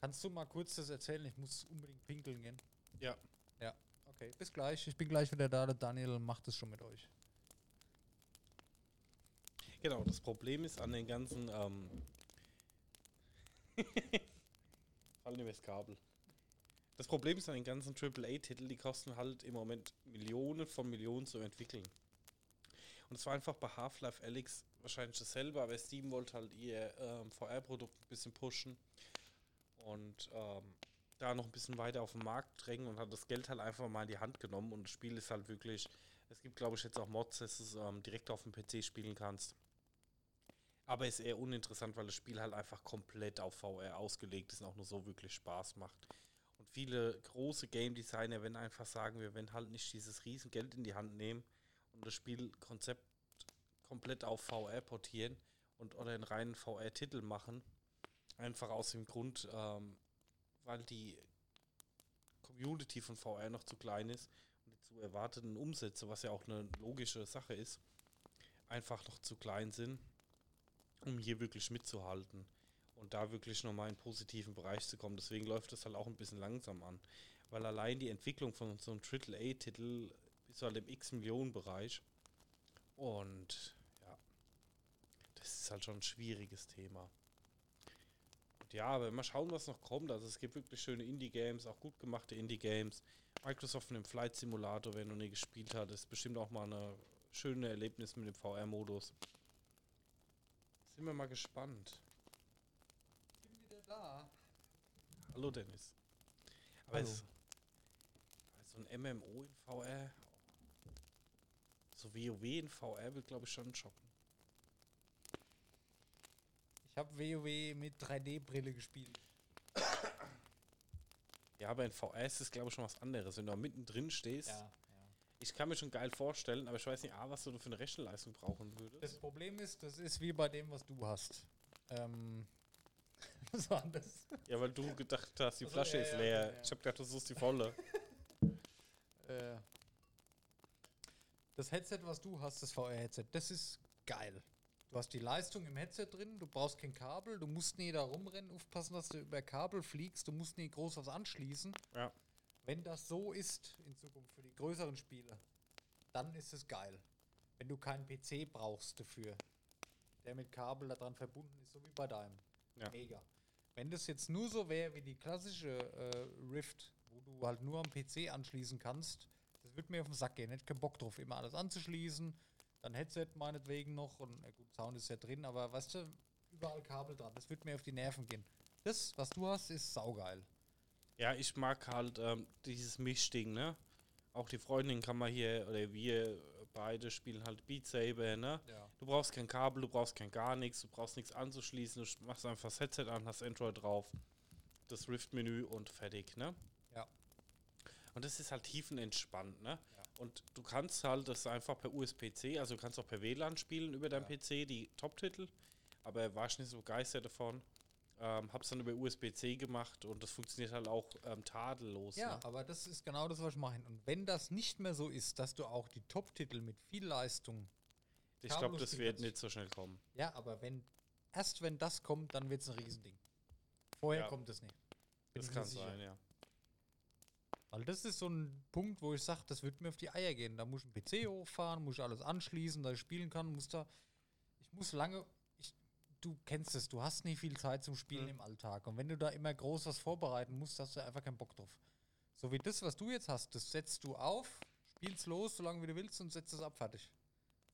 Kannst du mal kurz das erzählen? Ich muss unbedingt pinkeln gehen. Ja, Ja, okay. Bis gleich. Ich bin gleich wieder da. Der Daniel macht es schon mit euch. genau. Das Problem ist an den ganzen. Ähm Fallen übers Kabel. Das Problem ist an den ganzen AAA-Titeln, die kosten halt im Moment Millionen von Millionen zu entwickeln. Und es war einfach bei Half-Life Alyx wahrscheinlich dasselbe, aber Steam wollte halt ihr ähm, VR-Produkt ein bisschen pushen und ähm, da noch ein bisschen weiter auf den Markt drängen und hat das Geld halt einfach mal in die Hand genommen und das Spiel ist halt wirklich, es gibt glaube ich jetzt auch Mods, dass du es ähm, direkt auf dem PC spielen kannst. Aber ist eher uninteressant, weil das Spiel halt einfach komplett auf VR ausgelegt ist und auch nur so wirklich Spaß macht. Und viele große Game Designer, wenn einfach sagen, wir wenn halt nicht dieses riesen Geld in die Hand nehmen und das Spielkonzept komplett auf VR portieren und oder einen reinen VR-Titel machen, einfach aus dem Grund, ähm, weil die Community von VR noch zu klein ist und die zu erwarteten Umsätze, was ja auch eine logische Sache ist, einfach noch zu klein sind, um hier wirklich mitzuhalten. und da wirklich nochmal in den positiven Bereich zu kommen. Deswegen läuft das halt auch ein bisschen langsam an. Weil allein die Entwicklung von so einem AAA-Titel ist halt im X-Millionen-Bereich. Und das ist halt schon ein schwieriges Thema. Und ja, aber mal schauen, was noch kommt. Also es gibt wirklich schöne Indie-Games, auch gut gemachte Indie-Games. Microsoft mit dem Flight Simulator, wer noch nie gespielt hat, ist bestimmt auch mal eine schöne Erlebnis mit dem VR-Modus. Sind wir mal gespannt. Bin wieder da. Hallo Dennis. Aber Hallo. es- so ein MMO in VR, so WoW in VR wird glaube ich schon schocken. Ich habe WoW mit 3D-Brille gespielt. Ja, aber in VR ist glaube ich schon was anderes, wenn du da mittendrin stehst. ja. Ich kann mir schon geil vorstellen, aber ich weiß nicht, A, was du für eine Rechenleistung brauchen würdest. Das Problem ist, das ist wie bei dem, was du hast. Ähm, was war das? Ja, weil du gedacht hast, die Ach so, Flasche ja, ist ja, leer. ja, ja. Ich habe gedacht, du suchst die volle. Äh, das Headset, was du hast, das VR-Headset, das ist geil. Du hast die Leistung im Headset drin, du brauchst kein Kabel, du musst nie da rumrennen, aufpassen, dass du über Kabel fliegst, du musst nie groß was anschließen. Ja. Wenn das so ist in Zukunft für die größeren Spiele, dann ist es geil. Wenn du keinen PC brauchst dafür, der mit Kabel daran verbunden ist, so wie bei deinem. Ja. Mega. Wenn das jetzt nur so wäre wie die klassische äh, Rift, wo du halt nur am PC anschließen kannst, das wird mir auf den Sack gehen. Hätte keinen Bock drauf, immer alles anzuschließen. Dann Headset meinetwegen noch und äh, gut, Sound ist ja drin, aber weißt du, überall Kabel dran. Das wird mir auf die Nerven gehen. Das, was du hast, ist saugeil. Ja, ich mag halt ähm, dieses Mischding, ne? Auch die Freundin kann man hier, oder wir beide spielen halt Beat Saber, ne? Ja. Du brauchst kein Kabel, du brauchst kein gar nichts, du brauchst nichts anzuschließen, du machst einfach das Headset an, hast Android drauf, das Rift-Menü und fertig, ne? Ja. Und das ist halt tiefenentspannt, ne? Ja. Und du kannst halt das einfach per USB-C, also du kannst auch per WLAN spielen über deinem Ja. PC, die Top-Titel, aber war ich nicht so begeistert davon. Ähm, hab's dann über USB-C gemacht und das funktioniert halt auch ähm, tadellos. Ja, ne? aber das ist genau das, was ich meine. Und wenn das nicht mehr so ist, dass du auch die Top-Titel mit viel Leistung. Ich glaube, das wird nicht so schnell kommen. Ja, aber wenn erst wenn das kommt, dann wird es ein Riesending. Vorher Ja. kommt es nicht. Bin Das kann sein, ja. Weil das ist so ein Punkt, wo ich sage, das wird mir auf die Eier gehen. Da muss ich einen PC hochfahren, muss ich alles anschließen, dass ich spielen kann, muss da. Ich muss lange. Ich, du kennst es, du hast nicht viel Zeit zum Spielen Mhm. im Alltag. Und wenn du da immer groß was vorbereiten musst, hast du einfach keinen Bock drauf. So wie das, was du jetzt hast, das setzt du auf, spielst los, solange wie du willst und setzt es ab, fertig.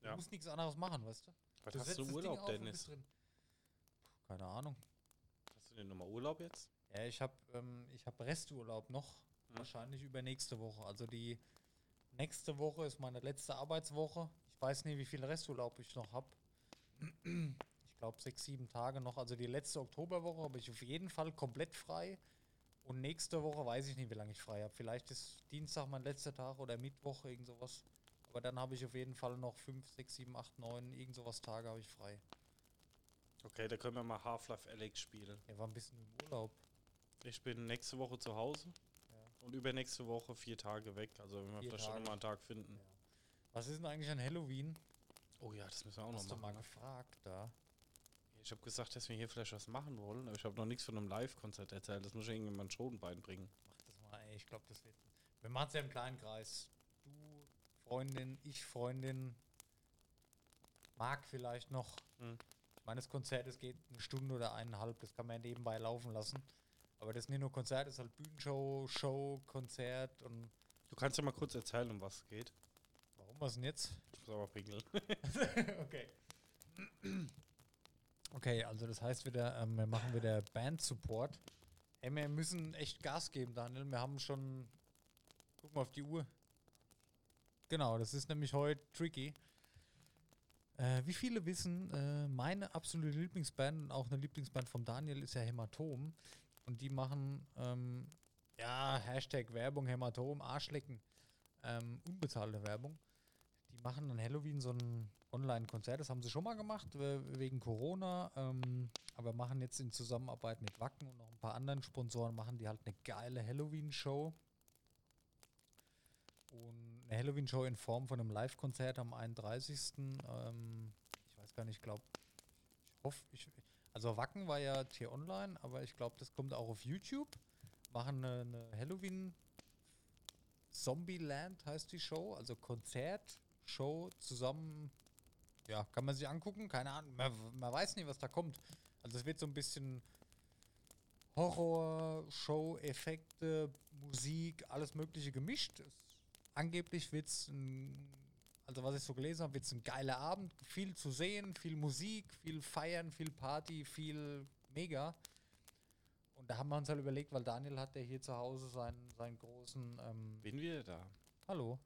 Du Ja. musst nichts anderes machen, weißt du? Was du hast du Urlaub, auf Dennis? drin. Keine Ahnung. Hast du denn nochmal Urlaub jetzt? Ja, ich habe ähm, ich hab Resturlaub noch. Wahrscheinlich über nächste Woche. Also die nächste Woche ist meine letzte Arbeitswoche. Ich weiß nicht, wie viel Resturlaub ich noch habe. Ich glaube sechs, sieben Tage noch. Also die letzte Oktoberwoche habe ich auf jeden Fall komplett frei. Und nächste Woche weiß ich nicht, wie lange ich frei habe. Vielleicht ist Dienstag mein letzter Tag oder Mittwoch, irgend sowas. Aber dann habe ich auf jeden Fall noch fünf, sechs, sieben, acht, neun, irgend sowas Tage habe ich frei. Okay, da können wir mal Half-Life Alex spielen. Er war ein bisschen im Urlaub. Ich bin nächste Woche zu Hause. Und übernächste Woche vier Tage weg. Also wenn wir Vier vielleicht schon Tage. mal einen Tag finden. Ja. Was ist denn eigentlich an Halloween? Oh ja, das müssen wir auch Hast du noch mal machen. gefragt da? Ich habe gesagt, dass wir hier vielleicht was machen wollen, aber ich habe noch nichts von einem Live-Konzert erzählt. Das muss ich irgendjemand schon beibringen. Mach das mal, ey. Ich glaube, das wird. Wir machen es ja im kleinen Kreis. Du, Freundin, ich, Freundin. Marc vielleicht noch. Hm. Ich meine, das Konzert, es geht eine Stunde oder eineinhalb. Das kann man ja nebenbei laufen lassen. Aber das ist nicht nur Konzert, das ist halt Bühnenshow, Show, Konzert und. Du kannst ja mal kurz erzählen, um was es geht. Warum was denn jetzt? Ich muss aber pinkeln. okay. Okay, also das heißt wieder, ähm, wir machen wieder Band-Support. Ey, wir müssen echt Gas geben, Daniel. Wir haben schon. Guck mal auf die Uhr. Genau, das ist nämlich heute tricky. Äh, wie viele wissen, äh, meine absolute Lieblingsband und auch eine Lieblingsband von Daniel ist ja Hämatom. Und die machen, ähm, ja, Hashtag Werbung, Hämatom, Arschlecken. Ähm, unbezahlte Werbung. Die machen an Halloween so ein Online-Konzert. Das haben sie schon mal gemacht, we- wegen Corona. Ähm, aber machen jetzt in Zusammenarbeit mit Wacken und noch ein paar anderen Sponsoren, machen die halt eine geile Halloween-Show. Und eine Halloween-Show in Form von einem Live-Konzert am 31. Ähm, ich weiß gar nicht, ich glaube, ich hoffe, ich, Also Wacken war ja T-Online, aber ich glaube, das kommt auch auf YouTube. Machen eine, eine Halloween Zombieland heißt die Show, also Konzert, Show zusammen. Ja, kann man sich angucken, keine Ahnung, man, man weiß nicht, was da kommt. Also es wird so ein bisschen Horror, Show, Effekte, Musik, alles mögliche gemischt. Es, angeblich wird es also was ich so gelesen habe, wird es ein geiler Abend, viel zu sehen, viel Musik, viel Feiern, viel Party, viel Mega. Und da haben wir uns halt überlegt, weil Daniel hat ja hier zu Hause seinen, seinen großen. Ähm, Bin wieder da. Hallo.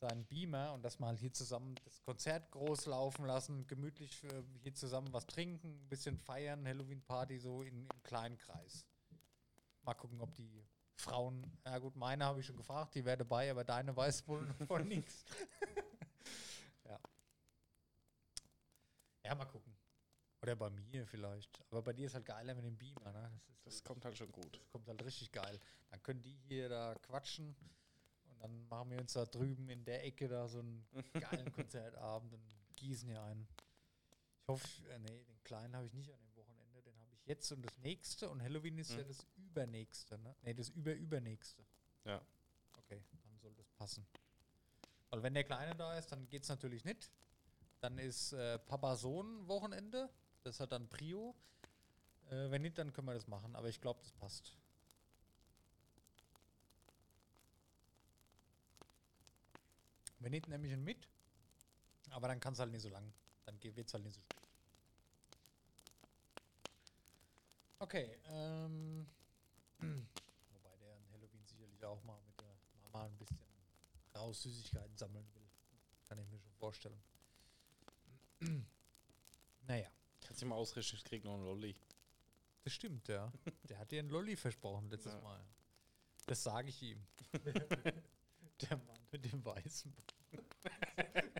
Seinen Beamer und dass wir halt hier zusammen das Konzert groß laufen lassen, gemütlich äh, hier zusammen was trinken, ein bisschen feiern, Halloween-Party so in, im kleinen Kreis. Mal gucken, ob die Frauen, ja gut, meine habe ich schon gefragt, die wäre dabei, aber deine weiß wohl von nichts. Ja. Ja, mal gucken. Oder bei mir vielleicht. Aber bei dir ist halt geiler mit dem Beamer, ne? Das, das halt, kommt halt schon gut. Das kommt halt richtig geil. Dann können die hier da quatschen und dann machen wir uns da drüben in der Ecke da so einen geilen Konzertabend und gießen hier ein. Ich hoffe, äh, nee, den kleinen habe ich nicht an dem Wochenende, den habe ich jetzt und das nächste und Halloween ist mhm. ja das übernächste, ne? Nee, das überübernächste. Ja. Okay, dann soll das passen. Weil wenn der Kleine da ist, dann geht es natürlich nicht. Dann ist äh, Papa-Sohn-Wochenende. Das hat dann Prio. Äh, wenn nicht, dann können wir das machen. Aber ich glaube, das passt. Wenn nicht, nehme ich ihn mit. Aber dann kann es halt nicht so lang. Dann wird es halt nicht so spät. Okay. Ähm, wobei der an Halloween sicherlich auch mal mit der Mama ein bisschen raus Süßigkeiten sammeln will. Kann ich mir schon vorstellen. Naja. Kannst du mal ausrichten, ich krieg noch einen Lolli. Das stimmt, ja. Der hat dir einen Lolli versprochen letztes ja. Mal. Das sage ich ihm. Der Mann mit dem Weißen.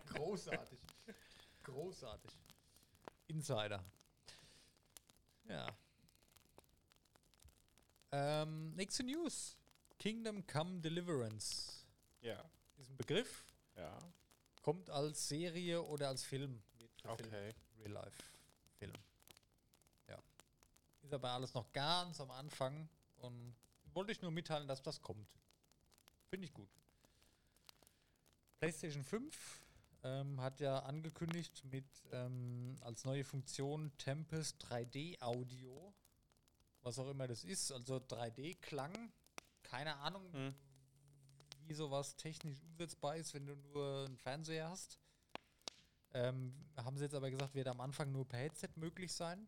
Großartig. Großartig. Insider. Ja. Ähm, nächste News. Kingdom Come Deliverance. Ja ist ein Begriff. Ja. Kommt als Serie oder als Film. Okay. Real Life Film. Ja. Ist aber alles noch ganz am Anfang und wollte ich nur mitteilen, dass das kommt. Finde ich gut. PlayStation 5 ähm, hat ja angekündigt mit ähm, als neue Funktion Tempest 3D Audio. Was auch immer das ist, also 3D-Klang. Keine Ahnung, hm wie sowas technisch umsetzbar ist, wenn du nur einen Fernseher hast. Ähm, haben sie jetzt aber gesagt, wird am Anfang nur per Headset möglich sein.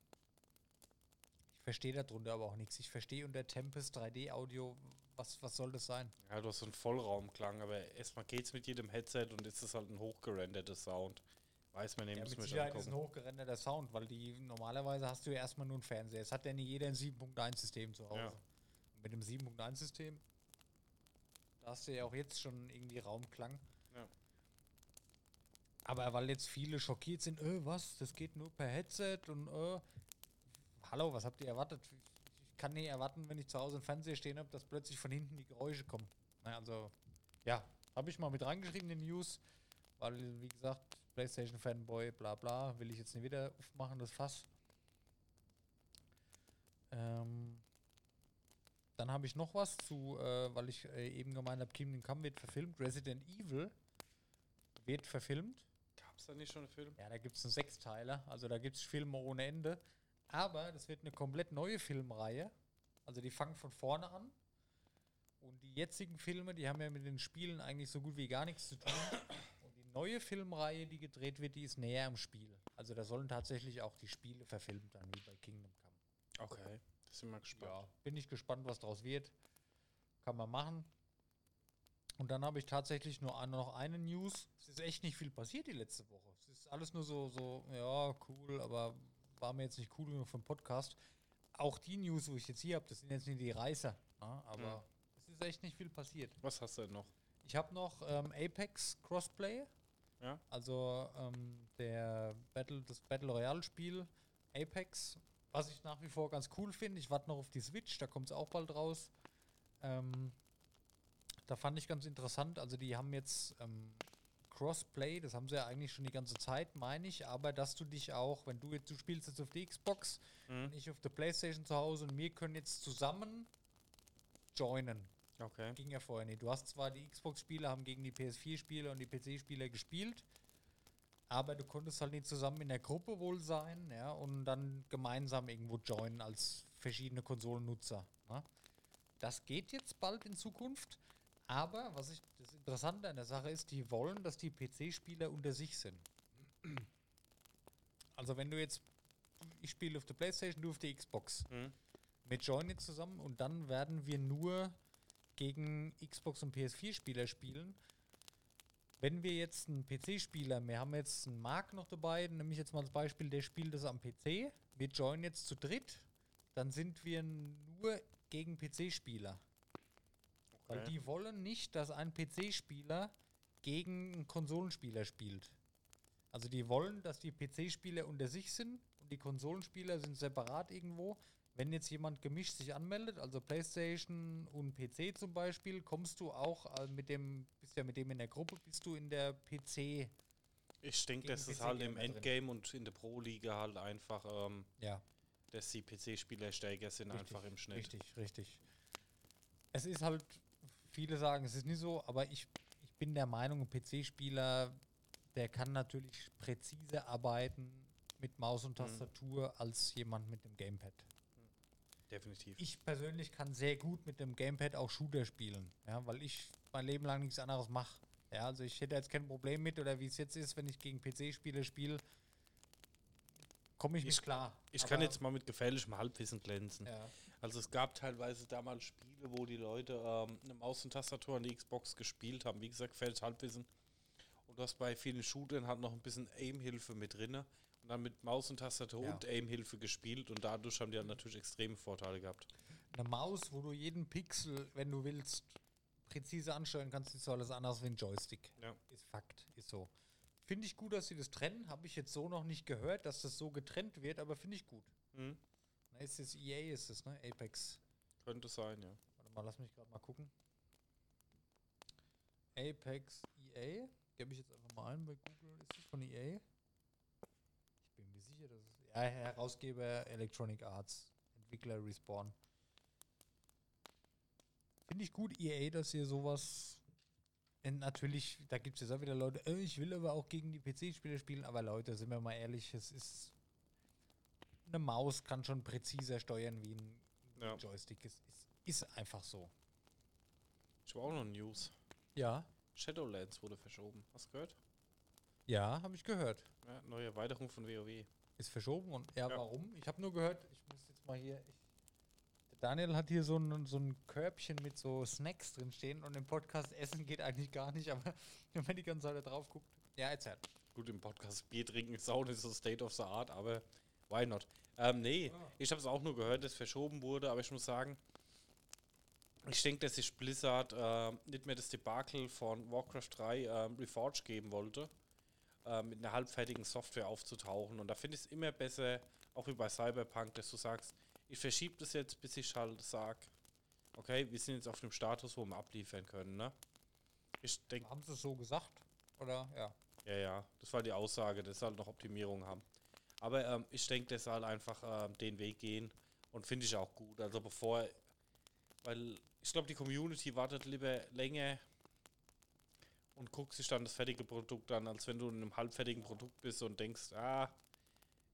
Ich verstehe darunter aber auch nichts. Ich verstehe unter Tempest 3D Audio, was, was soll das sein? Ja, du hast so einen Vollraumklang, aber erstmal geht es mit jedem Headset und ist es halt ein hochgerenderter Sound. Weiß man nicht, ja, mit Sicherheit ist ein hochgerenderter Sound, weil die normalerweise hast du ja erstmal nur einen Fernseher. Es hat ja nicht jeder ein 7.1 System zu Hause. Ja. mit dem 7.1 System da hast du ja auch jetzt schon irgendwie Raumklang. Aber weil jetzt viele schockiert sind, äh, was, das geht nur per Headset und äh, hallo, was habt ihr erwartet? Ich kann nicht erwarten, wenn ich zu Hause im Fernseher stehen habe, dass plötzlich von hinten die Geräusche kommen. Na, also, ja, habe ich mal mit reingeschrieben in den News, weil, wie gesagt, PlayStation Fanboy, bla bla, will ich jetzt nicht wieder aufmachen, das Fass. Ähm, dann habe ich noch was zu, äh, weil ich äh, eben gemeint habe, Kingdom Come wird verfilmt. Resident Evil wird verfilmt. Es da nicht schon einen Film? Ja, da gibt es einen Sechsteiler. Also da gibt es Filme ohne Ende. Aber das wird eine komplett neue Filmreihe. Also die fangen von vorne an. Und die jetzigen Filme, die haben ja mit den Spielen eigentlich so gut wie gar nichts zu tun. Und die neue Filmreihe, die gedreht wird, die ist näher am Spiel. Also da sollen tatsächlich auch die Spiele verfilmt dann, wie bei Kingdom Come. Okay. Sind wir gespannt. Ja, bin ich gespannt, was daraus wird. Kann man machen. Und dann habe ich tatsächlich nur noch eine News. Es ist echt nicht viel passiert die letzte Woche. Es ist alles nur so, so, ja, cool, aber war mir jetzt nicht cool genug vom Podcast. Auch die News, wo ich jetzt hier habe, das sind jetzt nicht die Reißer. Na, ne? aber ja. es ist echt nicht viel passiert. Was hast du denn noch? Ich habe noch ähm, Apex Crossplay. Ja. Also ähm, der Battle, das Battle Royale Spiel Apex was ich nach wie vor ganz cool finde, ich warte noch auf die Switch, da kommt es auch bald raus. Ähm, da fand ich ganz interessant, also die haben jetzt ähm, Crossplay, das haben sie ja eigentlich schon die ganze Zeit, meine ich, aber dass du dich auch, wenn du jetzt, du spielst jetzt auf die Xbox, Mhm. ich auf der Playstation zu Hause und wir können jetzt zusammen joinen. Okay. Ging ja vorher nicht. Du hast zwar die Xbox-Spieler haben gegen die PS4-Spieler und die PC-Spieler gespielt, aber du konntest halt nicht zusammen in der Gruppe wohl sein, ja, und dann gemeinsam irgendwo joinen als verschiedene Konsolennutzer. Ne? Das geht jetzt bald in Zukunft, aber was ich das Interessante an der Sache ist, die wollen, dass die PC-Spieler unter sich sind. Also wenn du jetzt, ich spiele auf der Playstation, du auf der Xbox. Mhm. Wir joinen jetzt zusammen und dann werden wir nur gegen Xbox und PS4-Spieler spielen. Wenn wir jetzt einen PC-Spieler, wir haben jetzt einen Mark noch dabei, nehme ich jetzt mal als Beispiel, der spielt das am PC. Wir joinen jetzt zu dritt, dann sind wir nur gegen PC-Spieler. Weil Okay. die wollen nicht, dass ein PC-Spieler gegen einen Konsolenspieler spielt. Also die wollen, dass die PC-Spieler unter sich sind und die Konsolenspieler sind separat irgendwo. Wenn jetzt jemand gemischt sich anmeldet, also PlayStation und PC zum Beispiel, kommst du auch äh, mit dem, bist ja mit dem in der Gruppe, bist du in der PC. Ich denke, es PC halt im Gamer drin. Endgame und in der Pro-Liga halt einfach, ähm, Ja, dass die PC-Spieler stärker sind, Richtig, einfach im Schnitt. richtig, richtig. Es ist halt, viele sagen, es ist nicht so, aber ich, ich bin der Meinung, ein PC-Spieler, der kann natürlich präziser arbeiten mit Maus und Tastatur als jemand mit dem Gamepad. Definitiv. Ich persönlich kann sehr gut mit dem Gamepad auch Shooter spielen, ja, weil ich mein Leben lang nichts anderes mache. Ja, also ich hätte jetzt kein Problem mit, oder wie es jetzt ist, wenn ich gegen PC-Spiele spiele, komme ich, Ich- mit klar. Ich kann jetzt mal mit gefährlichem Halbwissen glänzen. Ja. Also es gab teilweise damals Spiele, wo die Leute ähm, eine Maus und Tastatur an die Xbox gespielt haben. Wie gesagt, gefährliches Halbwissen. Und du hast bei vielen Shootern halt noch ein bisschen Aim-Hilfe mit drin. Und dann mit Maus und Tastatur Ja. und Aim-Hilfe gespielt. Und dadurch haben die dann natürlich extreme Vorteile gehabt. Eine Maus, wo du jeden Pixel, wenn du willst, präzise ansteuern kannst, ist so alles anders wie ein Joystick. Ja. Ist Fakt, ist so. Finde ich gut, dass sie das trennen. Habe ich jetzt so noch nicht gehört, dass das so getrennt wird, aber finde ich gut. Mhm. Na, ist es EA, ist es, ne? Apex. Könnte sein, ja. Mal, lass mich gerade mal gucken. Apex EA. Gebe ich jetzt einfach mal ein bei Google. Ist das von EA? Ich bin mir sicher, dass es. Ja, Herausgeber Electronic Arts. Entwickler Respawn. Finde ich gut, EA, dass ihr sowas. Natürlich, da gibt es jetzt auch wieder Leute, äh, ich will aber auch gegen die PC-Spieler spielen, aber Leute, sind wir mal ehrlich, es ist. Eine Maus kann schon präziser steuern wie ein Ja. Joystick. Es ist, ist einfach so. Ich habe auch noch News. Ja. Shadowlands wurde verschoben. Hast du gehört? Ja, habe ich gehört. Ja, neue Erweiterung von WoW. Ist verschoben und ja, Ja. warum? Ich habe nur gehört, ich muss jetzt mal hier. Ich, Daniel hat hier so ein, so ein Körbchen mit so Snacks drin stehen und im Podcast Essen geht eigentlich gar nicht, aber wenn man die ganze Zeit da drauf guckt. Ja, erzähl. Gut, im Podcast Bier trinken ist auch nicht so State of the Art, aber why not? Ähm, nee, ich habe es auch nur gehört, dass verschoben wurde, aber ich muss sagen, ich denke, dass sich Blizzard äh, nicht mehr das Debakel von Warcraft 3 ähm, Reforged geben wollte, äh, mit einer halbfertigen Software aufzutauchen. Und da finde ich es immer besser, auch wie bei Cyberpunk, dass du sagst, ich verschiebe das jetzt, bis ich halt sage, okay, wir sind jetzt auf dem Status, wo wir abliefern können. Ne? Ich denke, Haben sie es so gesagt? Oder ja. ja, ja, das war die Aussage, dass sie halt noch Optimierung haben. Aber ähm, ich denke, dass sie halt einfach ähm, den Weg gehen und finde ich auch gut. Also bevor, weil ich glaube, die Community wartet lieber länger und guckt sich dann das fertige Produkt an, als wenn du in einem halbfertigen Produkt bist und denkst, ah,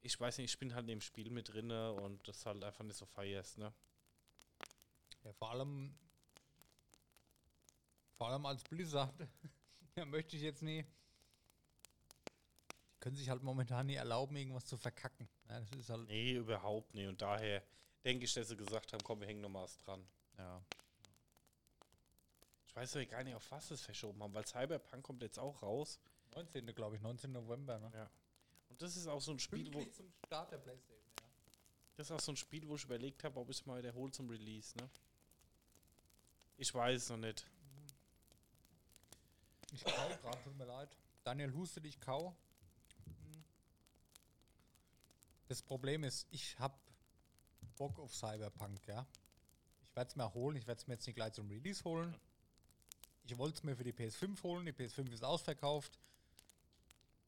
ich weiß nicht, ich bin halt in dem Spiel mit drinne und das halt einfach nicht so feierst, ne? Ja, vor allem. Vor allem als Blizzard. ja, möchte ich jetzt nie. Die können sich halt momentan nie erlauben, irgendwas zu verkacken. Ja, das ist halt. Nee, überhaupt nicht. Und daher denke ich, dass sie gesagt haben, komm, wir hängen noch was dran. Ja. Ich weiß ja gar nicht, auf was es verschoben haben, weil Cyberpunk kommt jetzt auch raus. 19. glaube ich, 19. November, ne? Ja. Und das ist auch so ein Spiel, wo zum Start der Playstation, ja. das ist auch so ein Spiel, wo ich überlegt habe, ob ich es mal wiederhole zum Release, ne? Ich weiß es noch nicht. Ich kau gerade, tut mir leid. Daniel hustet, ich kau. Das Problem ist, ich hab Bock auf Cyberpunk, ja. Ich werde es mir holen, ich werde es mir jetzt nicht gleich zum Release holen. Ich wollte es mir für die PS5 holen, die PS5 ist ausverkauft.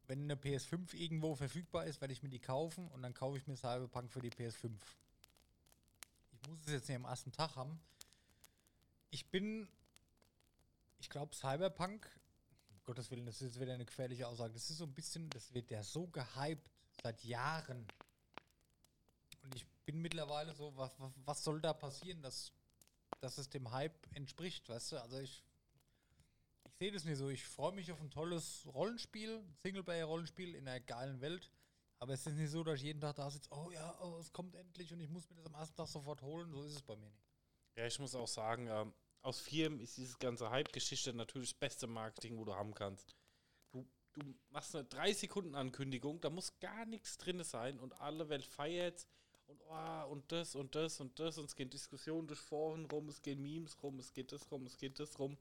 wenn eine PS5 irgendwo verfügbar ist, werde ich mir die kaufen und dann kaufe ich mir Cyberpunk für die PS5. Ich muss es jetzt nicht am ersten Tag haben. Ich bin, ich glaube, Cyberpunk, um Gottes Willen, das ist wieder eine gefährliche Aussage. Das ist so ein bisschen, das wird ja so gehypt seit Jahren. Und ich bin mittlerweile so, was, was, was soll da passieren, dass, dass es dem Hype entspricht, weißt du? Also ich, ich sehe das nicht so. Ich freue mich auf ein tolles Rollenspiel, Singleplayer-Rollenspiel in einer geilen Welt. Aber es ist nicht so, dass ich jeden Tag da sitze, oh ja, oh, es kommt endlich und ich muss mir das am ersten Tag sofort holen. So ist es bei mir nicht. Ja, ich muss auch sagen, ähm, aus Firmen ist diese ganze Hype-Geschichte natürlich das beste Marketing, wo du haben kannst. Du, du machst eine 3 Sekunden Ankündigung, da muss gar nichts drin sein und alle Welt feiert und oh, und das und das und das und es gehen Diskussionen durch Foren rum, es gehen Memes rum, es geht das rum, es geht das rum.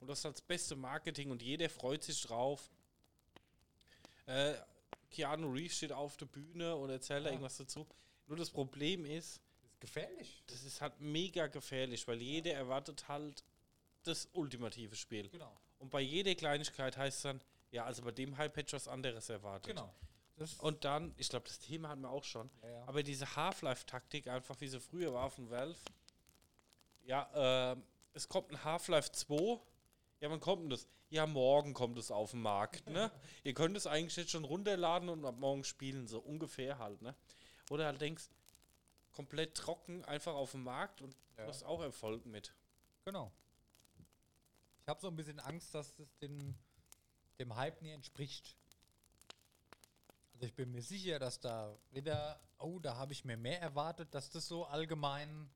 Und das ist das beste Marketing und jeder freut sich drauf. Äh, Keanu Reeves steht auf der Bühne und erzählt da Ja. irgendwas dazu. Nur das Problem ist, Das ist gefährlich. das ist halt mega gefährlich, weil jeder erwartet halt das ultimative Spiel. Genau. Und bei jeder Kleinigkeit heißt es dann, ja, also bei dem Hype hätte ich was anderes erwartet. Genau. Das, Und dann, ich glaube, das Thema hatten wir auch schon, ja, ja. aber diese Half-Life-Taktik, einfach wie sie früher war von Valve, ja, ähm, es kommt ein Half-Life 2, ja, wann kommt denn das? Ja, morgen kommt es auf den Markt, ne? Ihr könnt es eigentlich jetzt schon runterladen und ab morgen spielen, so ungefähr halt, ne? Oder halt denkst, komplett trocken, einfach auf dem Markt und Ja. du hast auch Erfolg mit. Genau. Ich habe so ein bisschen Angst, dass das den, dem Hype nie entspricht. Also ich bin mir sicher, dass da wieder, oh, da habe ich mir mehr erwartet, dass das so allgemein.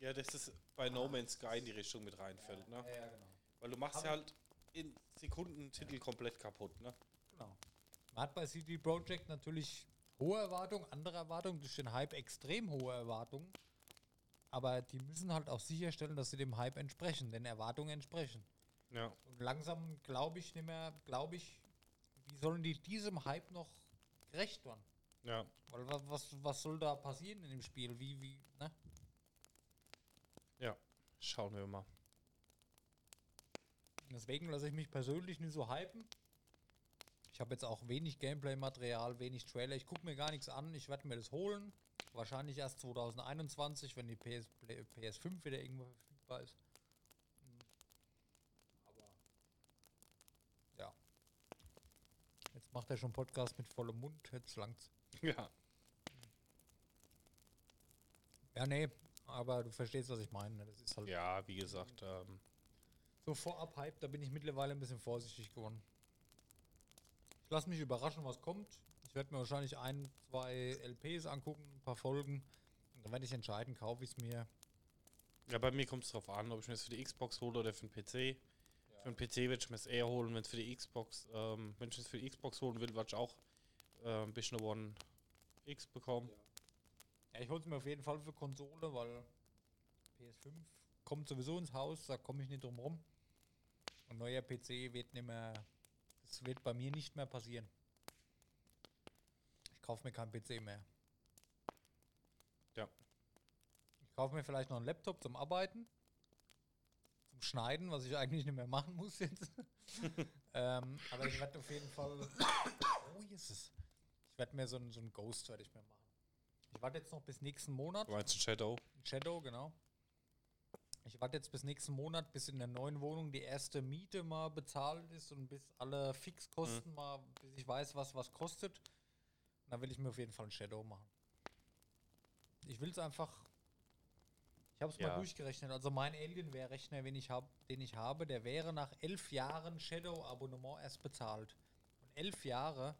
Ja, dass das bei No Man's Sky in die Richtung mit reinfällt, ne? Ja, genau. Weil du machst ja halt in Sekunden Titel komplett kaputt, ne? genau. Man hat bei CD Projekt natürlich hohe Erwartungen, andere Erwartungen, durch den Hype extrem hohe Erwartungen. Aber die müssen halt auch sicherstellen, dass sie dem Hype entsprechen, den Erwartungen entsprechen. Ja. Und langsam glaube ich nicht mehr, glaube ich, wie sollen die diesem Hype noch gerecht werden? Ja. Weil was, was, was soll da passieren in dem Spiel? Wie, wie, ne? Ja. Schauen wir mal. Deswegen lasse ich mich persönlich nicht so hypen. Ich habe jetzt auch wenig Gameplay-Material, wenig Trailer. Ich gucke mir gar nichts an. Ich werde mir das holen. Wahrscheinlich erst 2021, wenn die PS, Play- PS5 wieder irgendwo verfügbar ist. Aber ja. Jetzt macht er schon Podcast mit vollem Mund. Jetzt langt's. Ja. Ja, nee. Aber du verstehst, was ich meine. ne? Das ist halt Ja, wie gesagt, ähm, So vorab Hype, da bin ich mittlerweile ein bisschen vorsichtig geworden. Ich lasse mich überraschen, was kommt. Ich werde mir wahrscheinlich ein, zwei LPs angucken, ein paar Folgen. Und dann werde ich entscheiden, kaufe ich es mir. ja, bei mir kommt es drauf an, ob ich mir das für die Xbox hole oder für den PC. Für den PC werde ich mir es eher holen, wenn es für die Xbox, ähm, wenn ich es für die Xbox holen will, werde ich auch äh, ein bisschen One X bekommen. Ja, ich hole es mir auf jeden Fall für Konsole, weil PS5 kommt sowieso ins Haus, da komme ich nicht drum rum. Und neuer PC wird nicht mehr, das wird bei mir nicht mehr passieren. Ich kaufe mir keinen PC mehr. Ja. Ich kaufe mir vielleicht noch einen Laptop zum Arbeiten, zum Schneiden, was ich eigentlich nicht mehr machen muss jetzt. ähm, aber ich werde auf jeden Fall. Oh, Jesus. Ich werde mir so einen so Ghost werde ich mir machen. Ich warte jetzt noch bis nächsten Monat. Du meinst ein Shadow? Shadow, genau. Ich warte jetzt bis nächsten Monat, bis in der neuen Wohnung die erste Miete mal bezahlt ist und bis alle Fixkosten mal, bis ich weiß, was was kostet. Dann will ich mir auf jeden Fall ein Shadow machen. Ich will es einfach. Ich habe es mal Ja. durchgerechnet. Also mein Alienware-Rechner, den ich habe, den ich habe, der wäre nach elf Jahren Shadow-Abonnement erst bezahlt. Und elf Jahre,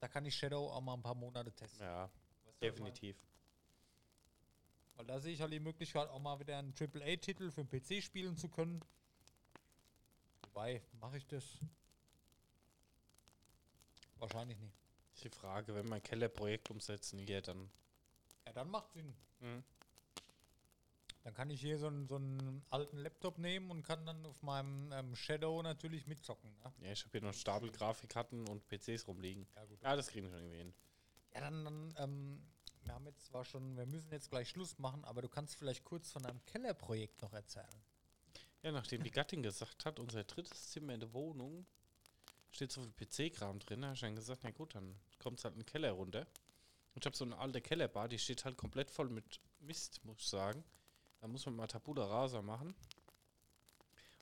da kann ich Shadow auch mal ein paar Monate testen. Ja, Weißt du, definitiv. Weil da sehe ich halt die Möglichkeit, auch mal wieder einen AAA-Titel für den PC spielen zu können. Wobei, mache ich das? Wahrscheinlich nicht. Ist die Frage, wenn ein Keller-Projekt umsetzen hier, dann. Ja, dann macht Sinn. Mhm. Dann kann ich hier so einen, so einen alten Laptop nehmen und kann dann auf meinem ähm, Shadow natürlich mitzocken. Ne? Ja, ich habe hier noch Stapel Grafikkarten und PCs rumliegen. Ja, gut. Ja, das kriegen wir schon irgendwie hin. Ja, dann, dann ähm, wir haben jetzt zwar schon, wir müssen jetzt gleich Schluss machen, aber du kannst vielleicht kurz von deinem Kellerprojekt noch erzählen. Ja, nachdem die Gattin gesagt hat, unser drittes Zimmer in der Wohnung steht so viel PC-Kram drin. Habe ich dann gesagt, na gut, dann kommt es halt in den Keller runter. Und ich habe so eine alte Kellerbar, die steht halt komplett voll mit Mist, muss ich sagen. Da muss man mal Tabula Rasa machen.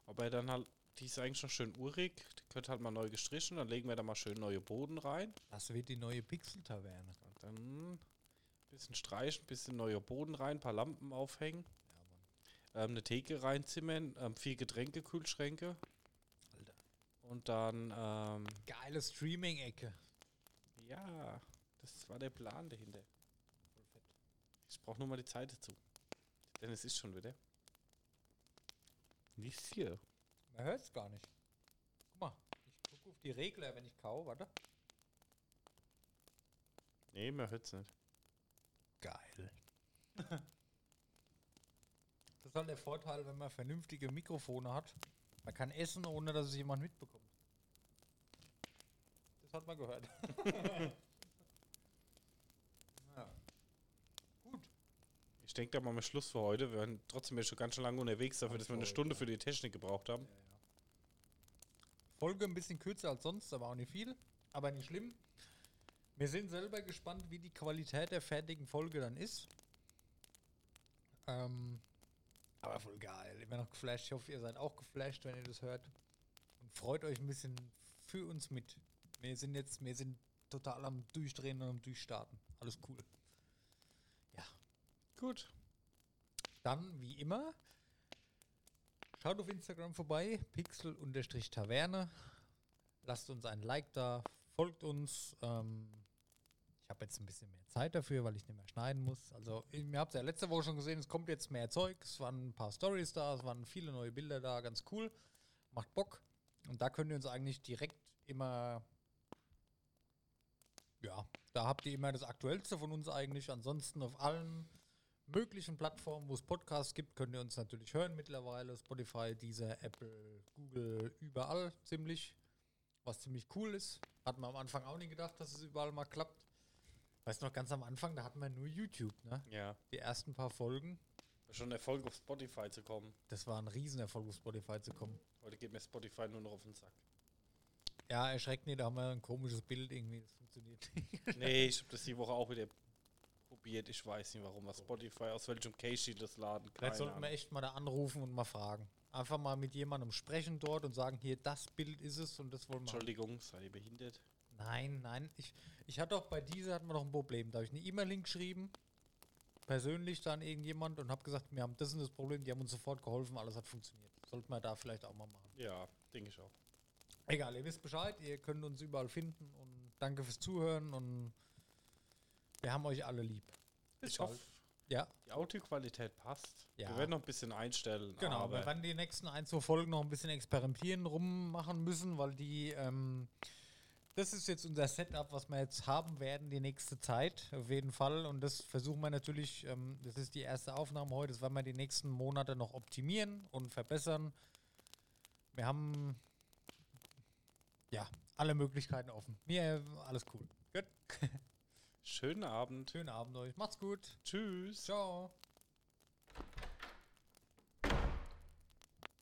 Aber dann halt, die ist eigentlich noch schön urig. Die könnte halt mal neu gestrichen. Dann legen wir da mal schön neue Boden rein. Das wird die neue Pixel-Taverne. Dann bisschen streichen, bisschen neue Boden rein, paar Lampen aufhängen. Ja, Mann. ähm, eine Theke reinzimmern, ähm, vier Getränkekühlschränke Alter. und dann, ähm, Geile Streaming-Ecke. ja, das war der Plan dahinter. Ich brauche nur mal die Zeit dazu. Denn es ist schon wieder. Nicht hier. Man hört es gar nicht. Guck mal, ich gucke auf die Regler, wenn ich kau. Warte. Nee, man hört es nicht. Geil. das ist halt der Vorteil, wenn man vernünftige Mikrofone hat. Man kann essen, ohne dass es jemand mitbekommt. Das hat man gehört. ja. Gut. Ich denke, da machen wir Schluss für heute. Wir waren trotzdem ja schon ganz schön lange unterwegs dafür, dass wir eine Stunde ja. für die Technik gebraucht haben. Folge ein bisschen kürzer als sonst, aber auch nicht viel. Aber nicht schlimm. Wir sind selber gespannt, wie die Qualität der fertigen Folge dann ist. Ähm, aber voll geil. Immer noch geflasht. Ich hoffe, ihr seid auch geflasht, wenn ihr das hört. Und freut euch ein bisschen für uns mit. Wir sind jetzt, wir sind total am Durchdrehen und am Durchstarten. Alles cool. Ja. Gut. Dann, wie immer, schaut auf Instagram vorbei, pixel-taverne. Lasst uns ein Like da, folgt uns. Ähm, ich habe jetzt ein bisschen mehr Zeit dafür, weil ich nicht mehr schneiden muss. Also, ihr habt ja letzte Woche schon gesehen, es kommt jetzt mehr Zeug. Es waren ein paar Stories da, es waren viele neue Bilder da, ganz cool. Macht Bock. Und da könnt ihr uns eigentlich direkt immer. Ja, da habt ihr immer das Aktuellste von uns eigentlich. Ansonsten auf allen möglichen Plattformen, wo es Podcasts gibt, könnt ihr uns natürlich hören mittlerweile. Spotify, Deezer, Apple, Google, überall ziemlich. Was ziemlich cool ist. Hat man am Anfang auch nie gedacht, dass es überall mal klappt. Weißt du noch, ganz am Anfang, da hatten wir nur YouTube, ne? Ja. Die ersten paar Folgen. Schon Erfolg auf Spotify zu kommen. Das war ein Riesenerfolg, auf Spotify zu kommen. Heute geht mir Spotify nur noch auf den Sack. Ja, erschreckt nicht, da haben wir ein komisches Bild irgendwie. Das funktioniert nicht. nee, ich habe das die Woche auch wieder probiert. Ich weiß nicht warum. Was Spotify, aus welchem Case das laden. Vielleicht Keine sollten wir echt mal da anrufen und mal fragen. Einfach mal mit jemandem sprechen dort und sagen, hier, das Bild ist es und das wollen wir. Entschuldigung, seid ihr behindert? Nein, nein. Ich, ich hatte auch bei dieser hatten wir noch ein Problem. Da habe ich eine E-Mail geschrieben, persönlich dann irgendjemand und habe gesagt, wir haben das und das Problem. Die haben uns sofort geholfen, alles hat funktioniert. Sollten wir da vielleicht auch mal machen. Ja, denke ich auch. Egal, ihr wisst Bescheid, ihr könnt uns überall finden und danke fürs Zuhören und wir haben euch alle lieb. Bis Ich bald. hoffe, Ja, die Audioqualität passt. Ja. Wir werden noch ein bisschen einstellen. genau. aber wir werden die nächsten ein, zwei Folgen noch ein bisschen experimentieren rummachen müssen, weil die, ähm, das ist jetzt unser Setup, was wir jetzt haben werden die nächste Zeit, auf jeden Fall. Und das versuchen wir natürlich, ähm, das ist die erste Aufnahme heute, das werden wir die nächsten Monate noch optimieren und verbessern. Wir haben, ja, alle Möglichkeiten offen. Mir, alles cool. Gut. schönen Abend. Schönen Abend euch. Macht's gut. Tschüss. Ciao.